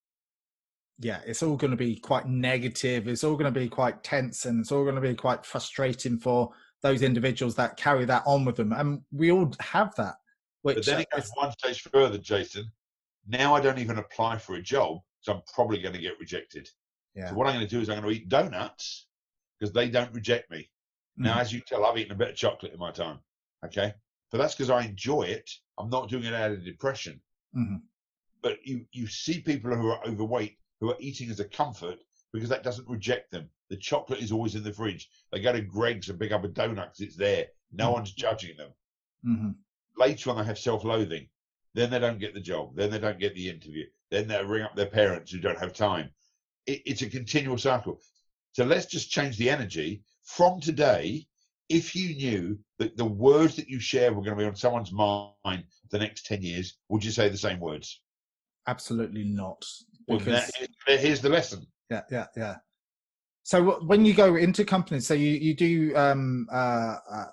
Speaker 1: Yeah, it's all going to be quite negative. It's all going to be quite tense, and it's all going to be quite frustrating for those individuals that carry that on with them. And we all have that.
Speaker 2: Which, but then it goes one stage further, Jason. Now I don't even apply for a job, so I'm probably going to get rejected. Yeah. So what I'm going to do is I'm going to eat donuts because they don't reject me. Mm. Now, as you tell, I've eaten a bit of chocolate in my time. Okay, but that's because I enjoy it. I'm not doing it out of depression. Mm-hmm. But you you see people who are overweight who are eating as a comfort because that doesn't reject them. The chocolate is always in the fridge. They go to Greggs and pick up a donut because it's there. No mm-hmm. one's judging them. Mm-hmm. Later on, they have self-loathing. Then they don't get the job. Then they don't get the interview. Then they ring up their parents who don't have time. It, it's a continual cycle. So let's just change the energy from today. If you knew that the words that you share were going to be on someone's mind the next 10 years, would you say the same words?
Speaker 1: Absolutely not.
Speaker 2: Because... Well, that, here's the lesson.
Speaker 1: Yeah, yeah, yeah. So when you go into companies, so you, you do um, uh, uh,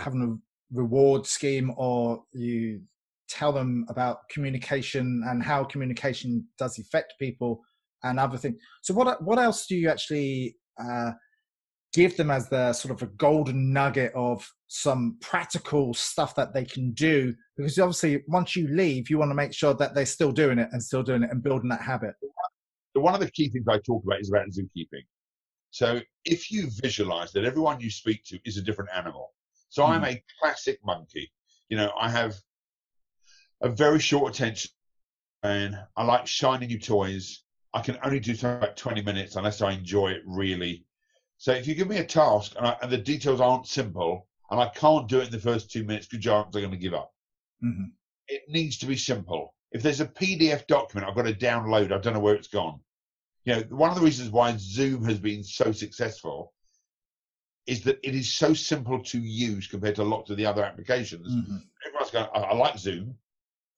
Speaker 1: have a reward scheme or you tell them about communication and how communication does affect people and other things. So what what else do you actually uh, give them as the sort of a golden nugget of some practical stuff that they can do? Because obviously, once you leave, you want to make sure that they're still doing it and still doing it and building that habit.
Speaker 2: One of the key things I talk about is about zookeeping. So if you visualize that everyone you speak to is a different animal. So mm. I'm a classic monkey. You know, I have a very short attention and I like shiny new toys. I can only do something about 20 minutes unless I enjoy it really. So if you give me a task and, I, and the details aren't simple and I can't do it in the first two minutes, good job, I'm going to give up. Mm-hmm. It needs to be simple. If there's a PDF document I've got to download, I don't know where it's gone. You know, one of the reasons why Zoom has been so successful is that it is so simple to use compared to lots of the other applications. Mm-hmm. Everyone's going, I, I like Zoom.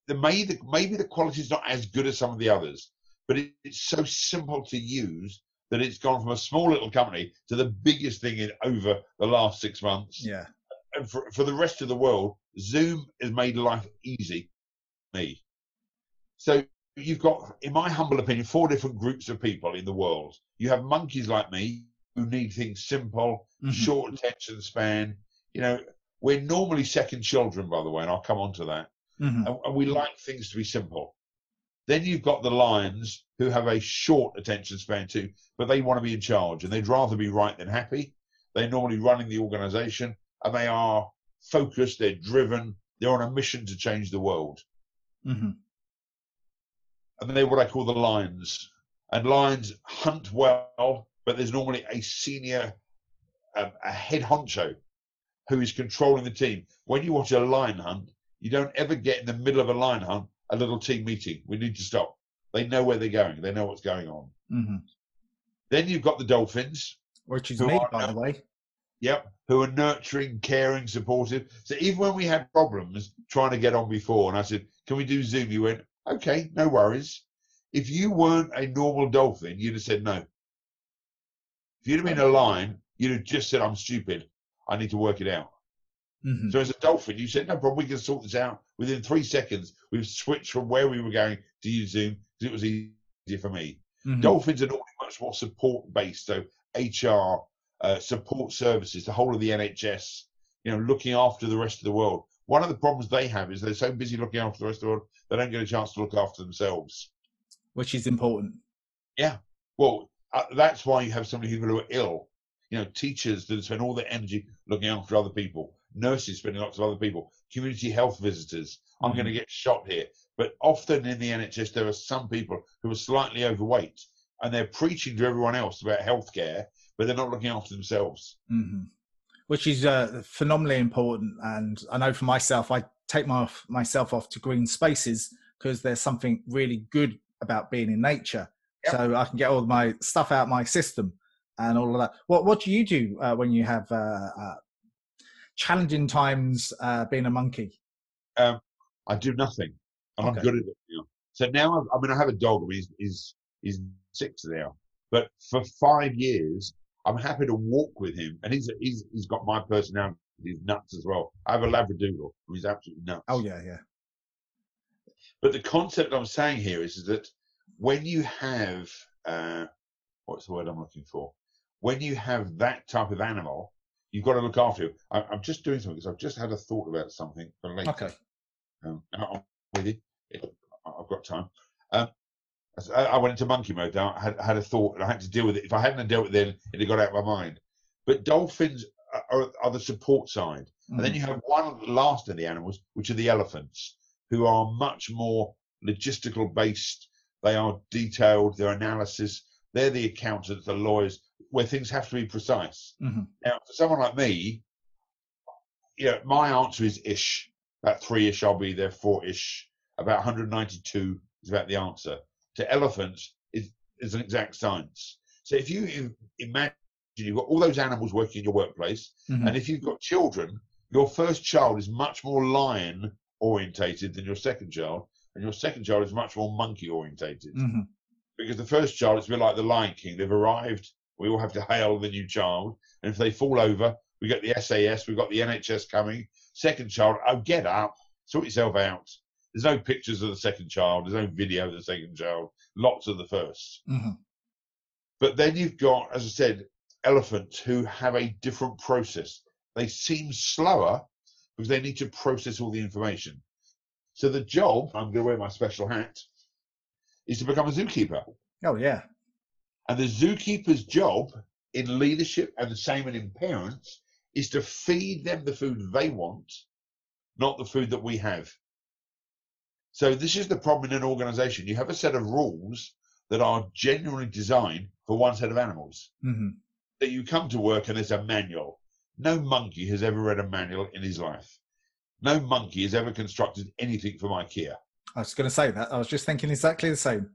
Speaker 2: The, maybe, the, maybe the quality is not as good as some of the others, but it, it's so simple to use that it's gone from a small little company to the biggest thing in over the last six months.
Speaker 1: Yeah.
Speaker 2: And for, for the rest of the world, Zoom has made life easy. Me. So you've got, in my humble opinion, four different groups of people in the world. You have monkeys like me who need things simple, mm-hmm. short attention span. You know, we're normally second children, by the way, and I'll come on to that. Mm-hmm. And, and we like things to be simple. Then you've got the lions who have a short attention span too, but they want to be in charge and they'd rather be right than happy. They're normally running the organization and they are focused, they're driven, they're on a mission to change the world. Mm-hmm. And they're what I call the lions. And lions hunt well, but there's normally a senior, um, a head honcho who is controlling the team. When you watch a lion hunt, you don't ever get in the middle of a lion hunt a little team meeting. We need to stop. They know where they're going. They know what's going on. Mm-hmm. Then you've got the dolphins,
Speaker 1: which is me, by the way.
Speaker 2: Yep, who are nurturing, caring, supportive. So even when we had problems trying to get on before, and I said, "Can we do Zoom?" You went, "Okay, no worries." If you weren't a normal dolphin, you'd have said no. If you'd have been a lion, you'd have just said, "I'm stupid. I need to work it out." Mm-hmm. So as a dolphin, you said, no problem, we can sort this out within three seconds. We've switched from where we were going to use Zoom because it was easier for me. Mm-hmm. Dolphins are normally much more support based, so HR, uh, support services, the whole of the NHS, you know, looking after the rest of the world. One of the problems they have is they're so busy looking after the rest of the world, they don't get a chance to look after themselves.
Speaker 1: Which is important.
Speaker 2: Yeah. Well, uh, that's why you have so many people who are ill. You know, teachers that spend all their energy looking after other people nurses spending lots of other people, community health visitors. I'm mm-hmm. going to get shot here. But often in the NHS, there are some people who are slightly overweight and they're preaching to everyone else about healthcare, but they're not looking after themselves. Mm-hmm.
Speaker 1: Which is uh, phenomenally important. And I know for myself, I take my, myself off to green spaces because there's something really good about being in nature. Yep. So I can get all my stuff out my system and all of that. What What do you do uh, when you have uh, uh challenging times uh, being a monkey?
Speaker 2: Um, I do nothing, and okay. I'm good at it now. So now, I've, I mean, I have a dog. I mean, he's, he's he's six now, but for five years, I'm happy to walk with him, and he's he's he's got my personality. He's nuts as well. I have a Labradoodle who's absolutely nuts.
Speaker 1: Oh yeah, yeah.
Speaker 2: But the concept I'm saying here is, is that when you have uh, what's the word I'm looking for? When you have that type of animal, you've got to look after it. I, am just doing something because I've just had a thought about something for later.
Speaker 1: Okay.
Speaker 2: Um, I'm with you. I've got time. Um, I went into monkey mode. I had, had a thought and I had to deal with it. If I hadn't dealt with it, it had got out of my mind. But dolphins are, are the support side. Mm. And then mm. you have one last of the animals, which are the elephants, who are much more logistical based. They are detailed, their analysis. They're the accountants, the lawyers, where things have to be precise.
Speaker 1: Mm-hmm.
Speaker 2: Now, for someone like me, you know, my answer is ish. About three ish, I'll be there. Four ish. About 192 is about the answer to elephants is, is an exact science. So if you imagine you've got all those animals working in your workplace,
Speaker 1: mm-hmm.
Speaker 2: and if you've got children, your first child is much more lion orientated than your second child, and your second child is much more monkey orientated.
Speaker 1: Mm-hmm.
Speaker 2: Because the first child is a bit like the Lion King. They've arrived. We all have to hail the new child, and if they fall over, we get the SAS. We've got the NHS coming. Second child, oh get up, sort yourself out. There's no pictures of the second child. There's no video of the second child. Lots of the 1st
Speaker 1: mm-hmm.
Speaker 2: But then you've got, as I said, elephants who have a different process. They seem slower because they need to process all the information. So the job, I'm going to wear my special hat, is to become a zookeeper.
Speaker 1: Oh, yeah.
Speaker 2: And the zookeeper's job in leadership and the same in parents is to feed them the food they want, not the food that we have. So this is the problem in an organization. You have a set of rules that are genuinely designed for one set of animals.
Speaker 1: Mm-hmm.
Speaker 2: That you come to work and there's a manual. No monkey has ever read a manual in his life. No monkey has ever constructed anything from IKEA.
Speaker 1: I was going to say that. I was just thinking exactly the same.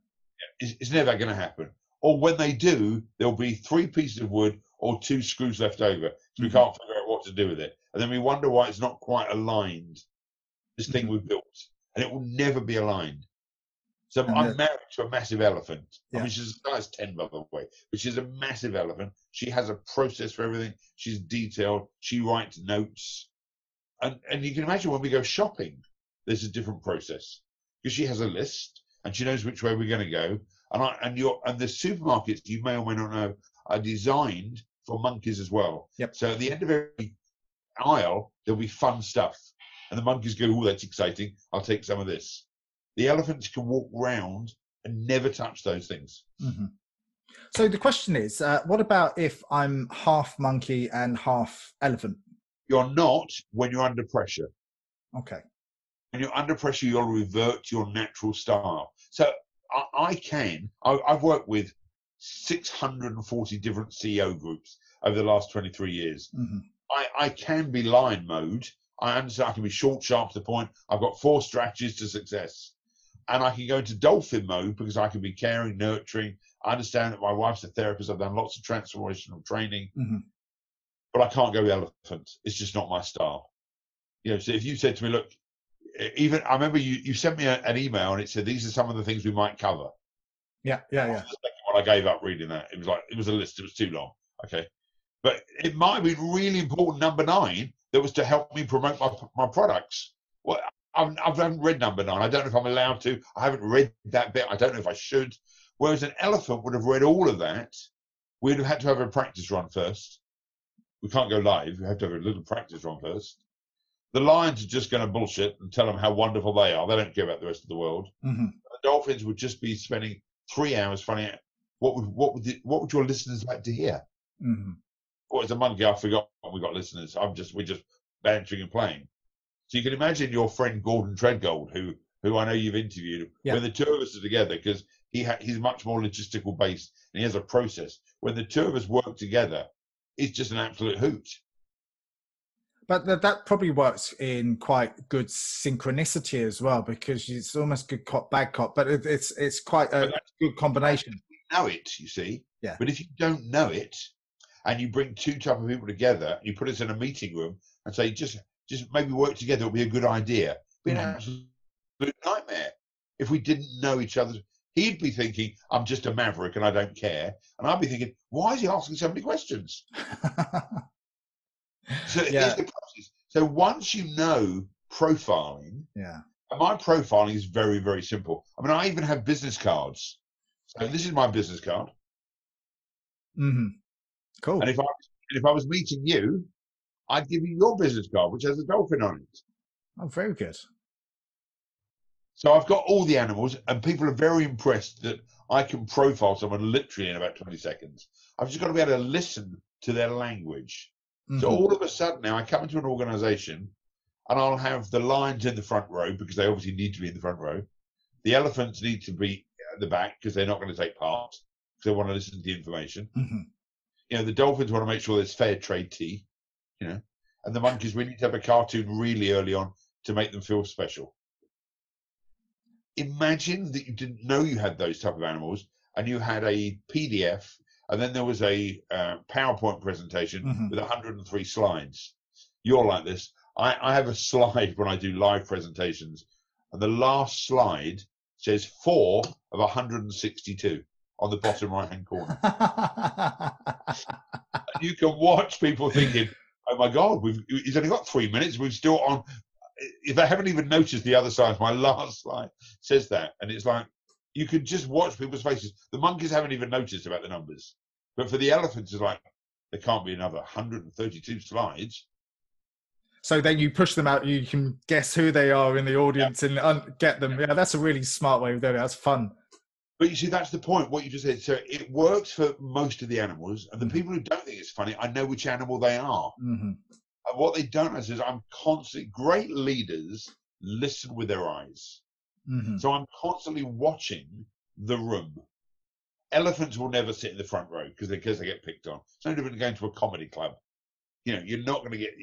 Speaker 2: It's, it's never going to happen. Or when they do, there'll be three pieces of wood or two screws left over. So mm-hmm. we can't figure out what to do with it. And then we wonder why it's not quite aligned. This thing mm-hmm. we've built and it will never be aligned. So and I'm married to a massive elephant. Yeah. I mean, she's a size 10, by the way, but she's a massive elephant. She has a process for everything. She's detailed. She writes notes. And, and you can imagine when we go shopping, there's a different process because she has a list and she knows which way we're going to go. And I, and your, and the supermarkets you may or may not know are designed for monkeys as well.
Speaker 1: Yep.
Speaker 2: So at the end of every aisle, there'll be fun stuff. And the monkeys go, oh, that's exciting. I'll take some of this. The elephants can walk round and never touch those things.
Speaker 1: Mm-hmm. So the question is, uh, what about if I'm half monkey and half elephant?
Speaker 2: You're not when you're under pressure.
Speaker 1: Okay.
Speaker 2: When you're under pressure, you'll revert to your natural style. So I, I can. I, I've worked with 640 different CEO groups over the last 23 years.
Speaker 1: Mm-hmm.
Speaker 2: I, I can be lion mode I understand I can be short, sharp to the point. I've got four strategies to success. And I can go into dolphin mode because I can be caring, nurturing. I understand that my wife's a therapist. I've done lots of transformational training.
Speaker 1: Mm-hmm.
Speaker 2: But I can't go with elephant. It's just not my style. You know, so if you said to me, look, even I remember you, you sent me a, an email and it said these are some of the things we might cover.
Speaker 1: Yeah, yeah, yeah.
Speaker 2: When I gave up reading that, it was like it was a list. It was too long. Okay, but it might be really important. Number nine that was to help me promote my, my products. Well, I've, I haven't read number nine. I don't know if I'm allowed to. I haven't read that bit. I don't know if I should. Whereas an elephant would have read all of that. We'd have had to have a practice run first. We can't go live. We have to have a little practice run first. The lions are just going to bullshit and tell them how wonderful they are. They don't care about the rest of the world.
Speaker 1: Mm-hmm.
Speaker 2: The dolphins would just be spending three hours finding out what would what would the, what would your listeners like to hear.
Speaker 1: Mm-hmm
Speaker 2: what is a monkey? I forgot we got listeners. I'm just we're just bantering and playing. So you can imagine your friend Gordon Tredgold, who who I know you've interviewed, yeah. when the two of us are together, because he ha- he's much more logistical based and he has a process. When the two of us work together, it's just an absolute hoot.
Speaker 1: But that, that probably works in quite good synchronicity as well, because it's almost good cop, bad cop, but it, it's it's quite a good combination.
Speaker 2: know it, you see.
Speaker 1: Yeah.
Speaker 2: But if you don't know it, and you bring two type of people together, you put us in a meeting room and say, just just maybe work together would be a good idea. Be an absolute nightmare if we didn't know each other. He'd be thinking, I'm just a maverick and I don't care. And I'd be thinking, why is he asking so many questions? so yeah. So once you know profiling,
Speaker 1: Yeah.
Speaker 2: and my profiling is very, very simple. I mean, I even have business cards. So this is my business card.
Speaker 1: Mm-hmm. Cool.
Speaker 2: And if I if I was meeting you, I'd give you your business card, which has a dolphin on it.
Speaker 1: Oh, very good.
Speaker 2: So I've got all the animals, and people are very impressed that I can profile someone literally in about 20 seconds. I've just got to be able to listen to their language. So
Speaker 1: Mhm.
Speaker 2: all of a sudden now I come into an organization and I'll have the lions in the front row because they obviously need to be in the front row. The elephants need to be at the back because they're not going to take part because they want to listen to the information.
Speaker 1: Mhm.
Speaker 2: You know, the dolphins want to make sure there's fair trade tea, you know, and the monkeys, we need to have a cartoon really early on to make them feel special. Imagine that you didn't know you had those type of animals and you had a PDF and then there was a uh, PowerPoint presentation
Speaker 1: Mhm.
Speaker 2: with 103 slides. You're like this. I, I have a slide when I do live presentations, and the last slide says four of 162 on the bottom right hand corner. you can watch people thinking, "Oh my God, we've he's only got three minutes. We've still on." If they haven't even noticed the other side, my last slide says that, and it's like you can just watch people's faces. The monkeys haven't even noticed about the numbers, but for the elephants, it's like there can't be another 132 slides.
Speaker 1: so then you push them out. You can guess who they are in the audience and un- get them. Yeah, that's a really smart way of doing it. That's fun.
Speaker 2: But you see, that's the point. What you just said. So it works for most of the animals, and the
Speaker 1: Mhm.
Speaker 2: people who don't think it's funny, I know which animal they are.
Speaker 1: hmm
Speaker 2: And what they don't know is I'm constantly. Great leaders listen with their eyes.
Speaker 1: hmm
Speaker 2: So I'm constantly watching the room. Elephants will never sit in the front row because they, because they get picked on. It's no different than going to a comedy club. You know, you're not going to get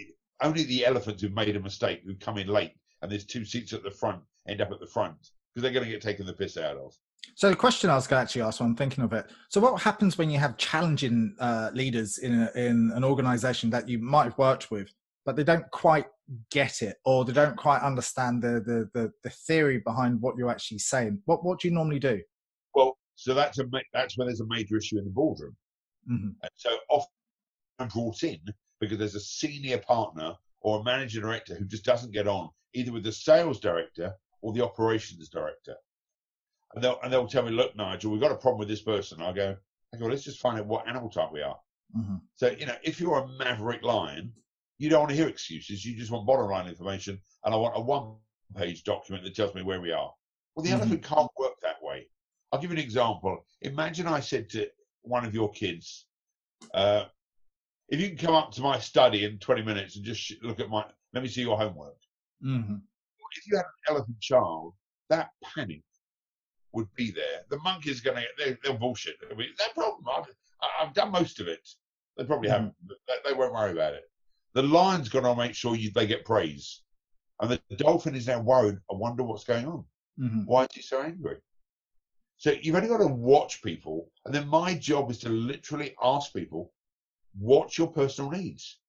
Speaker 2: only the elephants who've made a mistake who come in late and there's two seats at the front end up at the front because they're going to get taken the piss out of.
Speaker 1: So the question I was going to actually ask, when I'm thinking of it. So what happens when you have challenging uh, leaders in a, in an organisation that you might have worked with, but they don't quite get it, or they don't quite understand the the the, the theory behind what you're actually saying? What what do you normally do?
Speaker 2: Well, so that's a that's when there's a major issue in the boardroom.
Speaker 1: hmm
Speaker 2: And so often I'm brought in because there's a senior partner or a managing director who just doesn't get on either with the sales director or the operations director. And they'll, and they'll tell me, look, Nigel, we've got a problem with this person. I go, I go, let's just find out what animal type we are.
Speaker 1: hmm
Speaker 2: So, you know, if you're a maverick lion, you don't want to hear excuses. You just want bottom line information. And I want a one page document that tells me where we are. Well, the
Speaker 1: Mhm.
Speaker 2: elephant can't work. I'll give you an example. Imagine I said to one of your kids, uh, if you can come up to my study in 20 minutes and just sh- look at my, let me see your homework.
Speaker 1: hmm
Speaker 2: If you had an elephant child, that panic would be there. The monkey's going to, they, they'll bullshit. It'll be, no problem. I've, I- I've done most of it. They probably haven't, they, they won't worry about it. The lion's going to make sure you, they get praise. And the dolphin is now worried. I wonder what's going on.
Speaker 1: hmm
Speaker 2: Why is he so angry? So you've only got to watch people. And then my job is to literally ask people, what's your personal needs?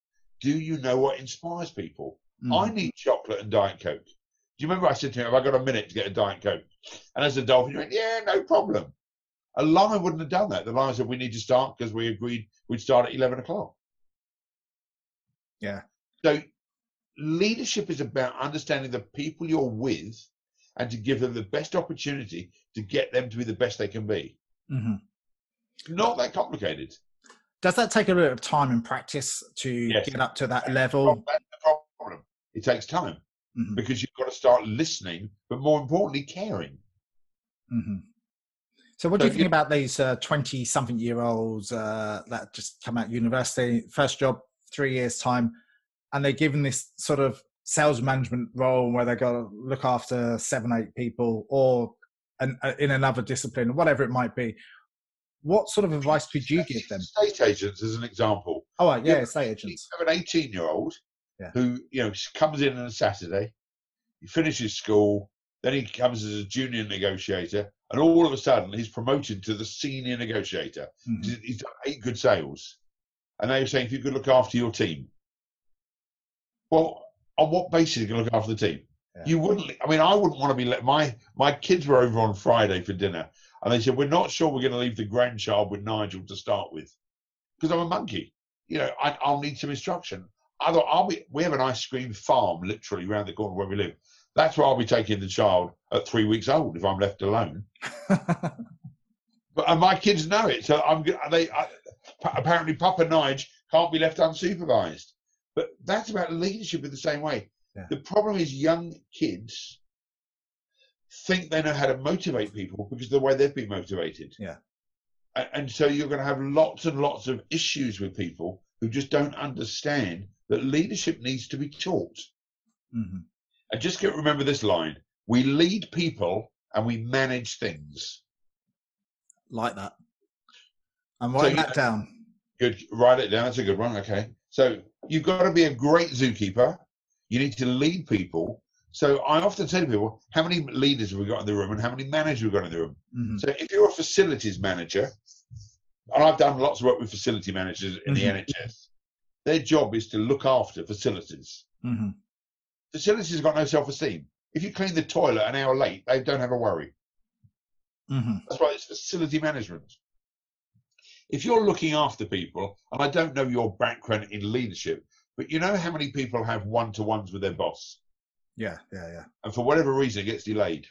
Speaker 2: Do you know what inspires people?
Speaker 1: Mm-hmm.
Speaker 2: I need chocolate and Diet Coke. Do you remember I said to him, have I got a minute to get a Diet Coke? And as a dolphin, you went, yeah, no problem. A lion wouldn't have done that. The lion said, we need to start because we agreed we'd start at 11 o'clock.
Speaker 1: Yeah.
Speaker 2: So leadership is about understanding the people you're with and to give them the best opportunity to get them to be the best they can be.
Speaker 1: hmm
Speaker 2: Not that complicated.
Speaker 1: Does that take a bit of time and practice to
Speaker 2: Yes.
Speaker 1: get up to that
Speaker 2: That's
Speaker 1: level?
Speaker 2: the problem. It takes time
Speaker 1: Mhm.
Speaker 2: because you've got to start listening, but more importantly, caring.
Speaker 1: hmm So, what do you think
Speaker 2: you-
Speaker 1: about these twenty-something year olds uh, that just come out university, first job, three years time, and they're given this sort of sales management role where they got to look after seven, eight people, or an, uh, in another discipline, whatever it might be. What sort of advice could you give them?
Speaker 2: Estate agents, as an example.
Speaker 1: Oh, right, yeah,
Speaker 2: Yeah,
Speaker 1: estate agents.
Speaker 2: You have an 18 year old
Speaker 1: Yeah.
Speaker 2: who, you know, comes in on a Saturday, he finishes school, then he comes as a junior negotiator, and all of a sudden he's promoted to the senior negotiator.
Speaker 1: Mhm.
Speaker 2: He's- He's done eight good sales. And they were saying, if you could look after your team. Well, on what basis are you going to look after the team?
Speaker 1: Yeah.
Speaker 2: You wouldn't, I mean, I wouldn't want to be let, my, my kids were over on Friday for dinner, and they said, we're not sure we're going to leave the grandchild with Nigel to start with. Because I'm a monkey. You know, I, I'll need some instruction. I thought I'll be. We have an ice cream farm literally around the corner where we live. That's where I'll be taking the child at three weeks old if I'm left alone. but and my kids know it, so I'm. They I, apparently Papa Nige can't be left unsupervised. But that's about leadership in the same way.
Speaker 1: Yeah.
Speaker 2: The problem is young kids think they know how to motivate people because of the way they've been motivated.
Speaker 1: Yeah.
Speaker 2: And so you're going to have lots and lots of issues with people who just don't understand that leadership needs to be taught.
Speaker 1: Mhm.
Speaker 2: And just get remember this line: we lead people and we manage things.
Speaker 1: Like that. I'm writing
Speaker 2: you-
Speaker 1: that down.
Speaker 2: Good, write it down. That's a good one. Okay, so you've got to be a great zookeeper. You need to lead people. So I often say to people, how many leaders have we got in the room, and how many managers have we got in the room?
Speaker 1: Mhm.
Speaker 2: So if you're a facilities manager, and I've done lots of work with facility managers in the
Speaker 1: Mhm.
Speaker 2: NHS, their job is to look after facilities.
Speaker 1: Mhm.
Speaker 2: Facilities have got no self-esteem. If you clean the toilet an hour late, they don't have a worry.
Speaker 1: Mhm.
Speaker 2: That's why it's facility management. If you're looking after people, and I don't know your background in leadership, but you know how many people have one to ones with their boss,
Speaker 1: Yeah, yeah, yeah.
Speaker 2: and for whatever reason it gets delayed.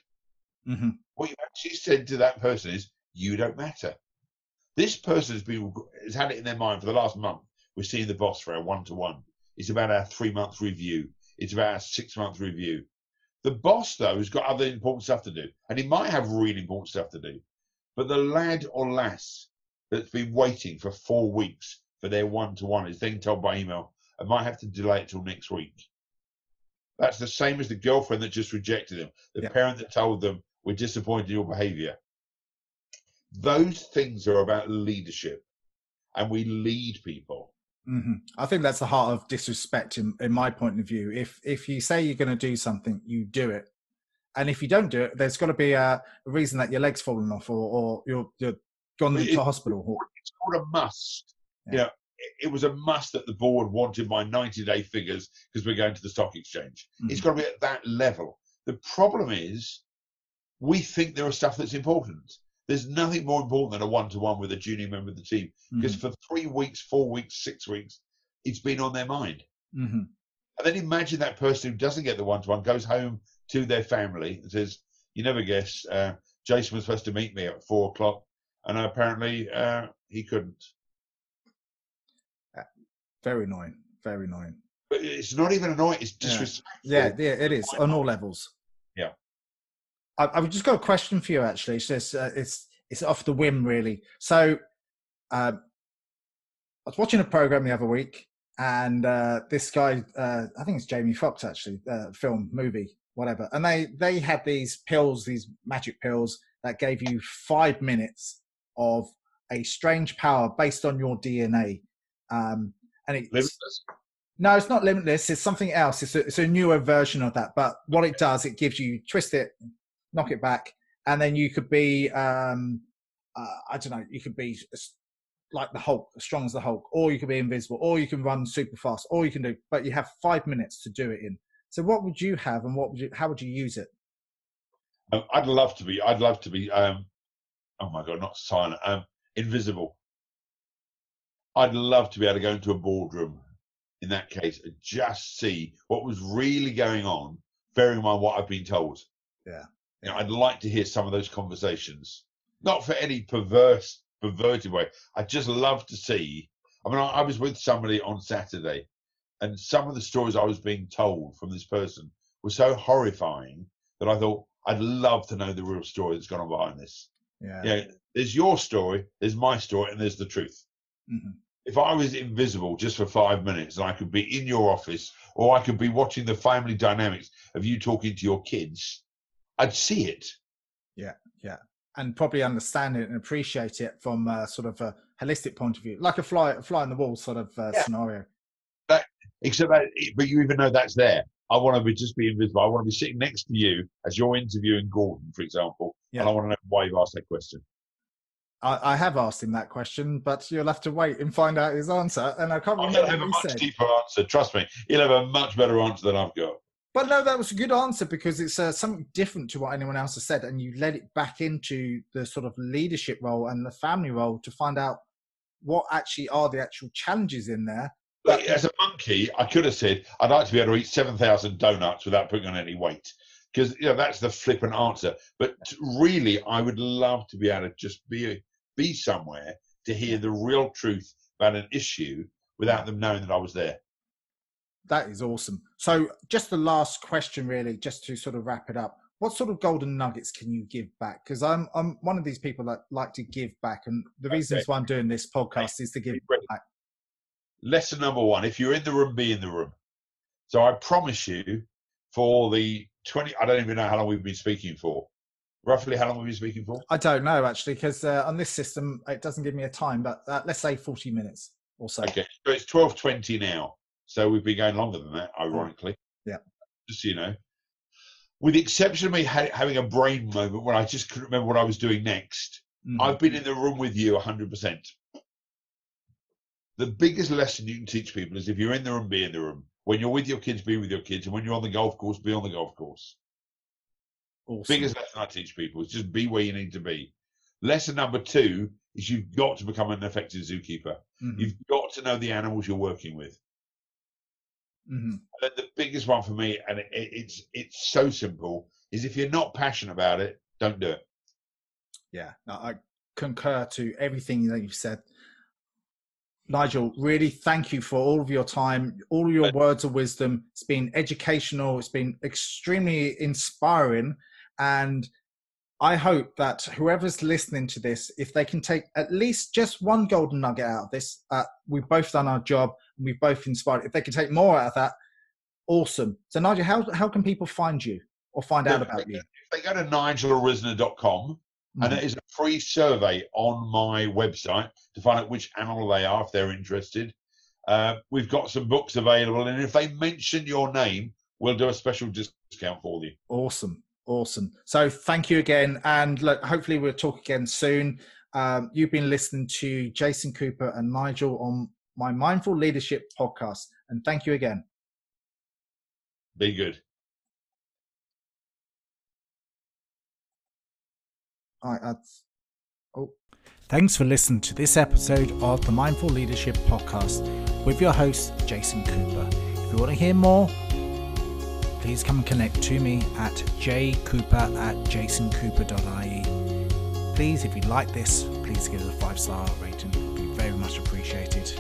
Speaker 1: Mhm.
Speaker 2: What you actually said to that person is, "You don't matter." This person has been has had it in their mind for the last month. We're seeing the boss for our one to one. It's about our three month review. It's about our six month review. The boss though has got other important stuff to do, and he might have really important stuff to do. But the lad or lass that's been waiting for four weeks for their one to one is then told by email, "I might have to delay it till next week." That's the same as the girlfriend that just rejected him, the
Speaker 1: Yeah.
Speaker 2: parent that told them, "We're disappointed in your behavior. Those things are about leadership, and we lead people.
Speaker 1: hmm I think that's the heart of disrespect, in, in my point of view. If if you say you're going to do something, you do it, and if you don't do it, there's got to be a, reason that your leg's fallen off, or, or you're you're gone
Speaker 2: Well,
Speaker 1: to hospital.
Speaker 2: It's called a must.
Speaker 1: Yeah.
Speaker 2: It, it was a must that the board wanted my 90 day figures because we're going to the stock exchange. It's
Speaker 1: Mhm.
Speaker 2: got to be at that level. The problem is, we think there are stuff that's important. There's nothing more important than a one to one with a junior member of the team because
Speaker 1: Mhm.
Speaker 2: for three weeks, four weeks, six weeks, it's been on their mind.
Speaker 1: Mhm.
Speaker 2: And then imagine that person who doesn't get the one to one goes home to their family and says, You never guess, uh, Jason was supposed to meet me at four o'clock, and apparently uh, he couldn't.
Speaker 1: very annoying. Very annoying.
Speaker 2: But it's not even annoying, it's
Speaker 1: Yeah.
Speaker 2: disrespectful.
Speaker 1: Yeah, yeah, it is on all levels.
Speaker 2: Yeah.
Speaker 1: I, I've just got a question for you. Actually, it's just uh, it's it's off the whim, really. So, um, I was watching a program the other week, and uh, this guy, uh, I think it's Jamie Foxx, actually, uh, film, movie, whatever, and they they had these pills, these magic pills that gave you five minutes of a strange power based on your DNA. Um, and it,
Speaker 2: Limitless.
Speaker 1: no, it's not limitless. It's something else. It's a, it's a newer version of that. But what it does, it gives you twist it, knock it back, and then you could be, um, uh, I don't know, you could be like the Hulk, as strong as the Hulk, or you could be invisible, or you can run super fast, or you can do. But you have five minutes to do it in. So, what would you have, and what would you? How would you use it?
Speaker 2: Um, I'd love to be, I'd love to be, um, oh my God, not silent, um, invisible. I'd love to be able to go into a boardroom in that case and just see what was really going on, bearing in mind what I've been told.
Speaker 1: Yeah.
Speaker 2: You know, I'd like to hear some of those conversations, not for any perverse, perverted way. I'd just love to see. I mean, I, I was with somebody on Saturday, and some of the stories I was being told from this person were so horrifying that I thought I'd love to know the real story that's gone on behind this.
Speaker 1: Yeah.
Speaker 2: Yeah, there's your story, there's my story, and there's the truth.
Speaker 1: Mhm.
Speaker 2: If I was invisible just for five minutes and I could be in your office or I could be watching the family dynamics of you talking to your kids, I'd see it. Yeah, yeah.
Speaker 1: And probably understand it and appreciate it from a sort of a holistic point of view, like a fly, a fly on the wall sort of uh,
Speaker 2: Yeah.
Speaker 1: scenario.
Speaker 2: Except that, but you even know that's there. I want to be just be invisible. I want to be sitting next to you as you're interviewing Gordon, for example,
Speaker 1: Yeah.
Speaker 2: and I want to know why you've asked that question.
Speaker 1: I, I have asked him that question, but you'll have to wait and find out his answer. And I can't remember
Speaker 2: he'll have a much
Speaker 1: said.
Speaker 2: deeper answer. Trust me, he'll have a much better answer than I've got.
Speaker 1: But no, that was a good answer because it's uh, something different to what anyone else has said, and you led it back into the sort of leadership role and the family role to find out what actually are the actual challenges in there.
Speaker 2: Like, as a monkey, I could have said I'd like to be able to eat seven thousand donuts without putting on any weight, because you know that's the flippant answer. But really, I would love to be able to just be be somewhere to hear the real truth about an issue without them knowing that I was there.
Speaker 1: That is awesome. So, just the last question, really, just to sort of wrap it up. What sort of golden nuggets can you give back? Because I'm I'm one of these people that like to give back, and the
Speaker 2: Okay.
Speaker 1: reasons why I'm doing this podcast is to give back.
Speaker 2: Lesson number one: If you're in the room, be in the room. So I promise you, for the twenty, I don't even know how long we've been speaking for. Roughly, how long have we been speaking for?
Speaker 1: I don't know actually, because uh, on this system it doesn't give me a time, but uh, let's say 40 minutes or so.
Speaker 2: Okay, so it's twelve twenty now. So we've been going longer than that, ironically.
Speaker 1: Yeah.
Speaker 2: Just so you know, with the exception of me ha- having a brain moment when I just couldn't remember what I was doing next,
Speaker 1: Mhm.
Speaker 2: I've been in the room with you hundred percent. The biggest lesson you can teach people is if you're in the room, be in the room. When you're with your kids, be with your kids, and when you're on the golf course, be on the golf course.
Speaker 1: Awesome.
Speaker 2: Biggest lesson I teach people is just be where you need to be. Lesson number two is you've got to become an effective zookeeper.
Speaker 1: Mhm.
Speaker 2: You've got to know the animals you're working with.
Speaker 1: Mhm.
Speaker 2: And the biggest one for me, and it, it's it's so simple, is if you're not passionate about it, don't do it.
Speaker 1: Yeah, no, I concur to everything that you've said. Nigel, really thank you for all of your time, all your words of wisdom. It's been educational, it's been extremely inspiring. And I hope that whoever's listening to this, if they can take at least just one golden nugget out of this, uh, we've both done our job and we've both inspired. If they can take more out of that, awesome. So, Nigel, how, how can people find you or find out about you?
Speaker 2: They go to nigelarrisner.com, and it is a free survey on my website to find out which animal they are if they're interested. Uh, we've got some books available, and if they mention your name, we'll do a special discount for you.
Speaker 1: Awesome. Awesome. So thank you again. And look, hopefully we'll talk again soon. Um, you've been listening to Jason Cooper and Nigel on my Mindful Leadership podcast. And thank you again.
Speaker 2: Be good.
Speaker 1: Oh. Thanks for listening to this episode of the Mindful Leadership podcast with your host, Jason Cooper. If you want to hear more, please come and connect to me at jcooper at jasoncooper.ie. Please, if you like this, please give it a five star rating. It would be very much appreciated.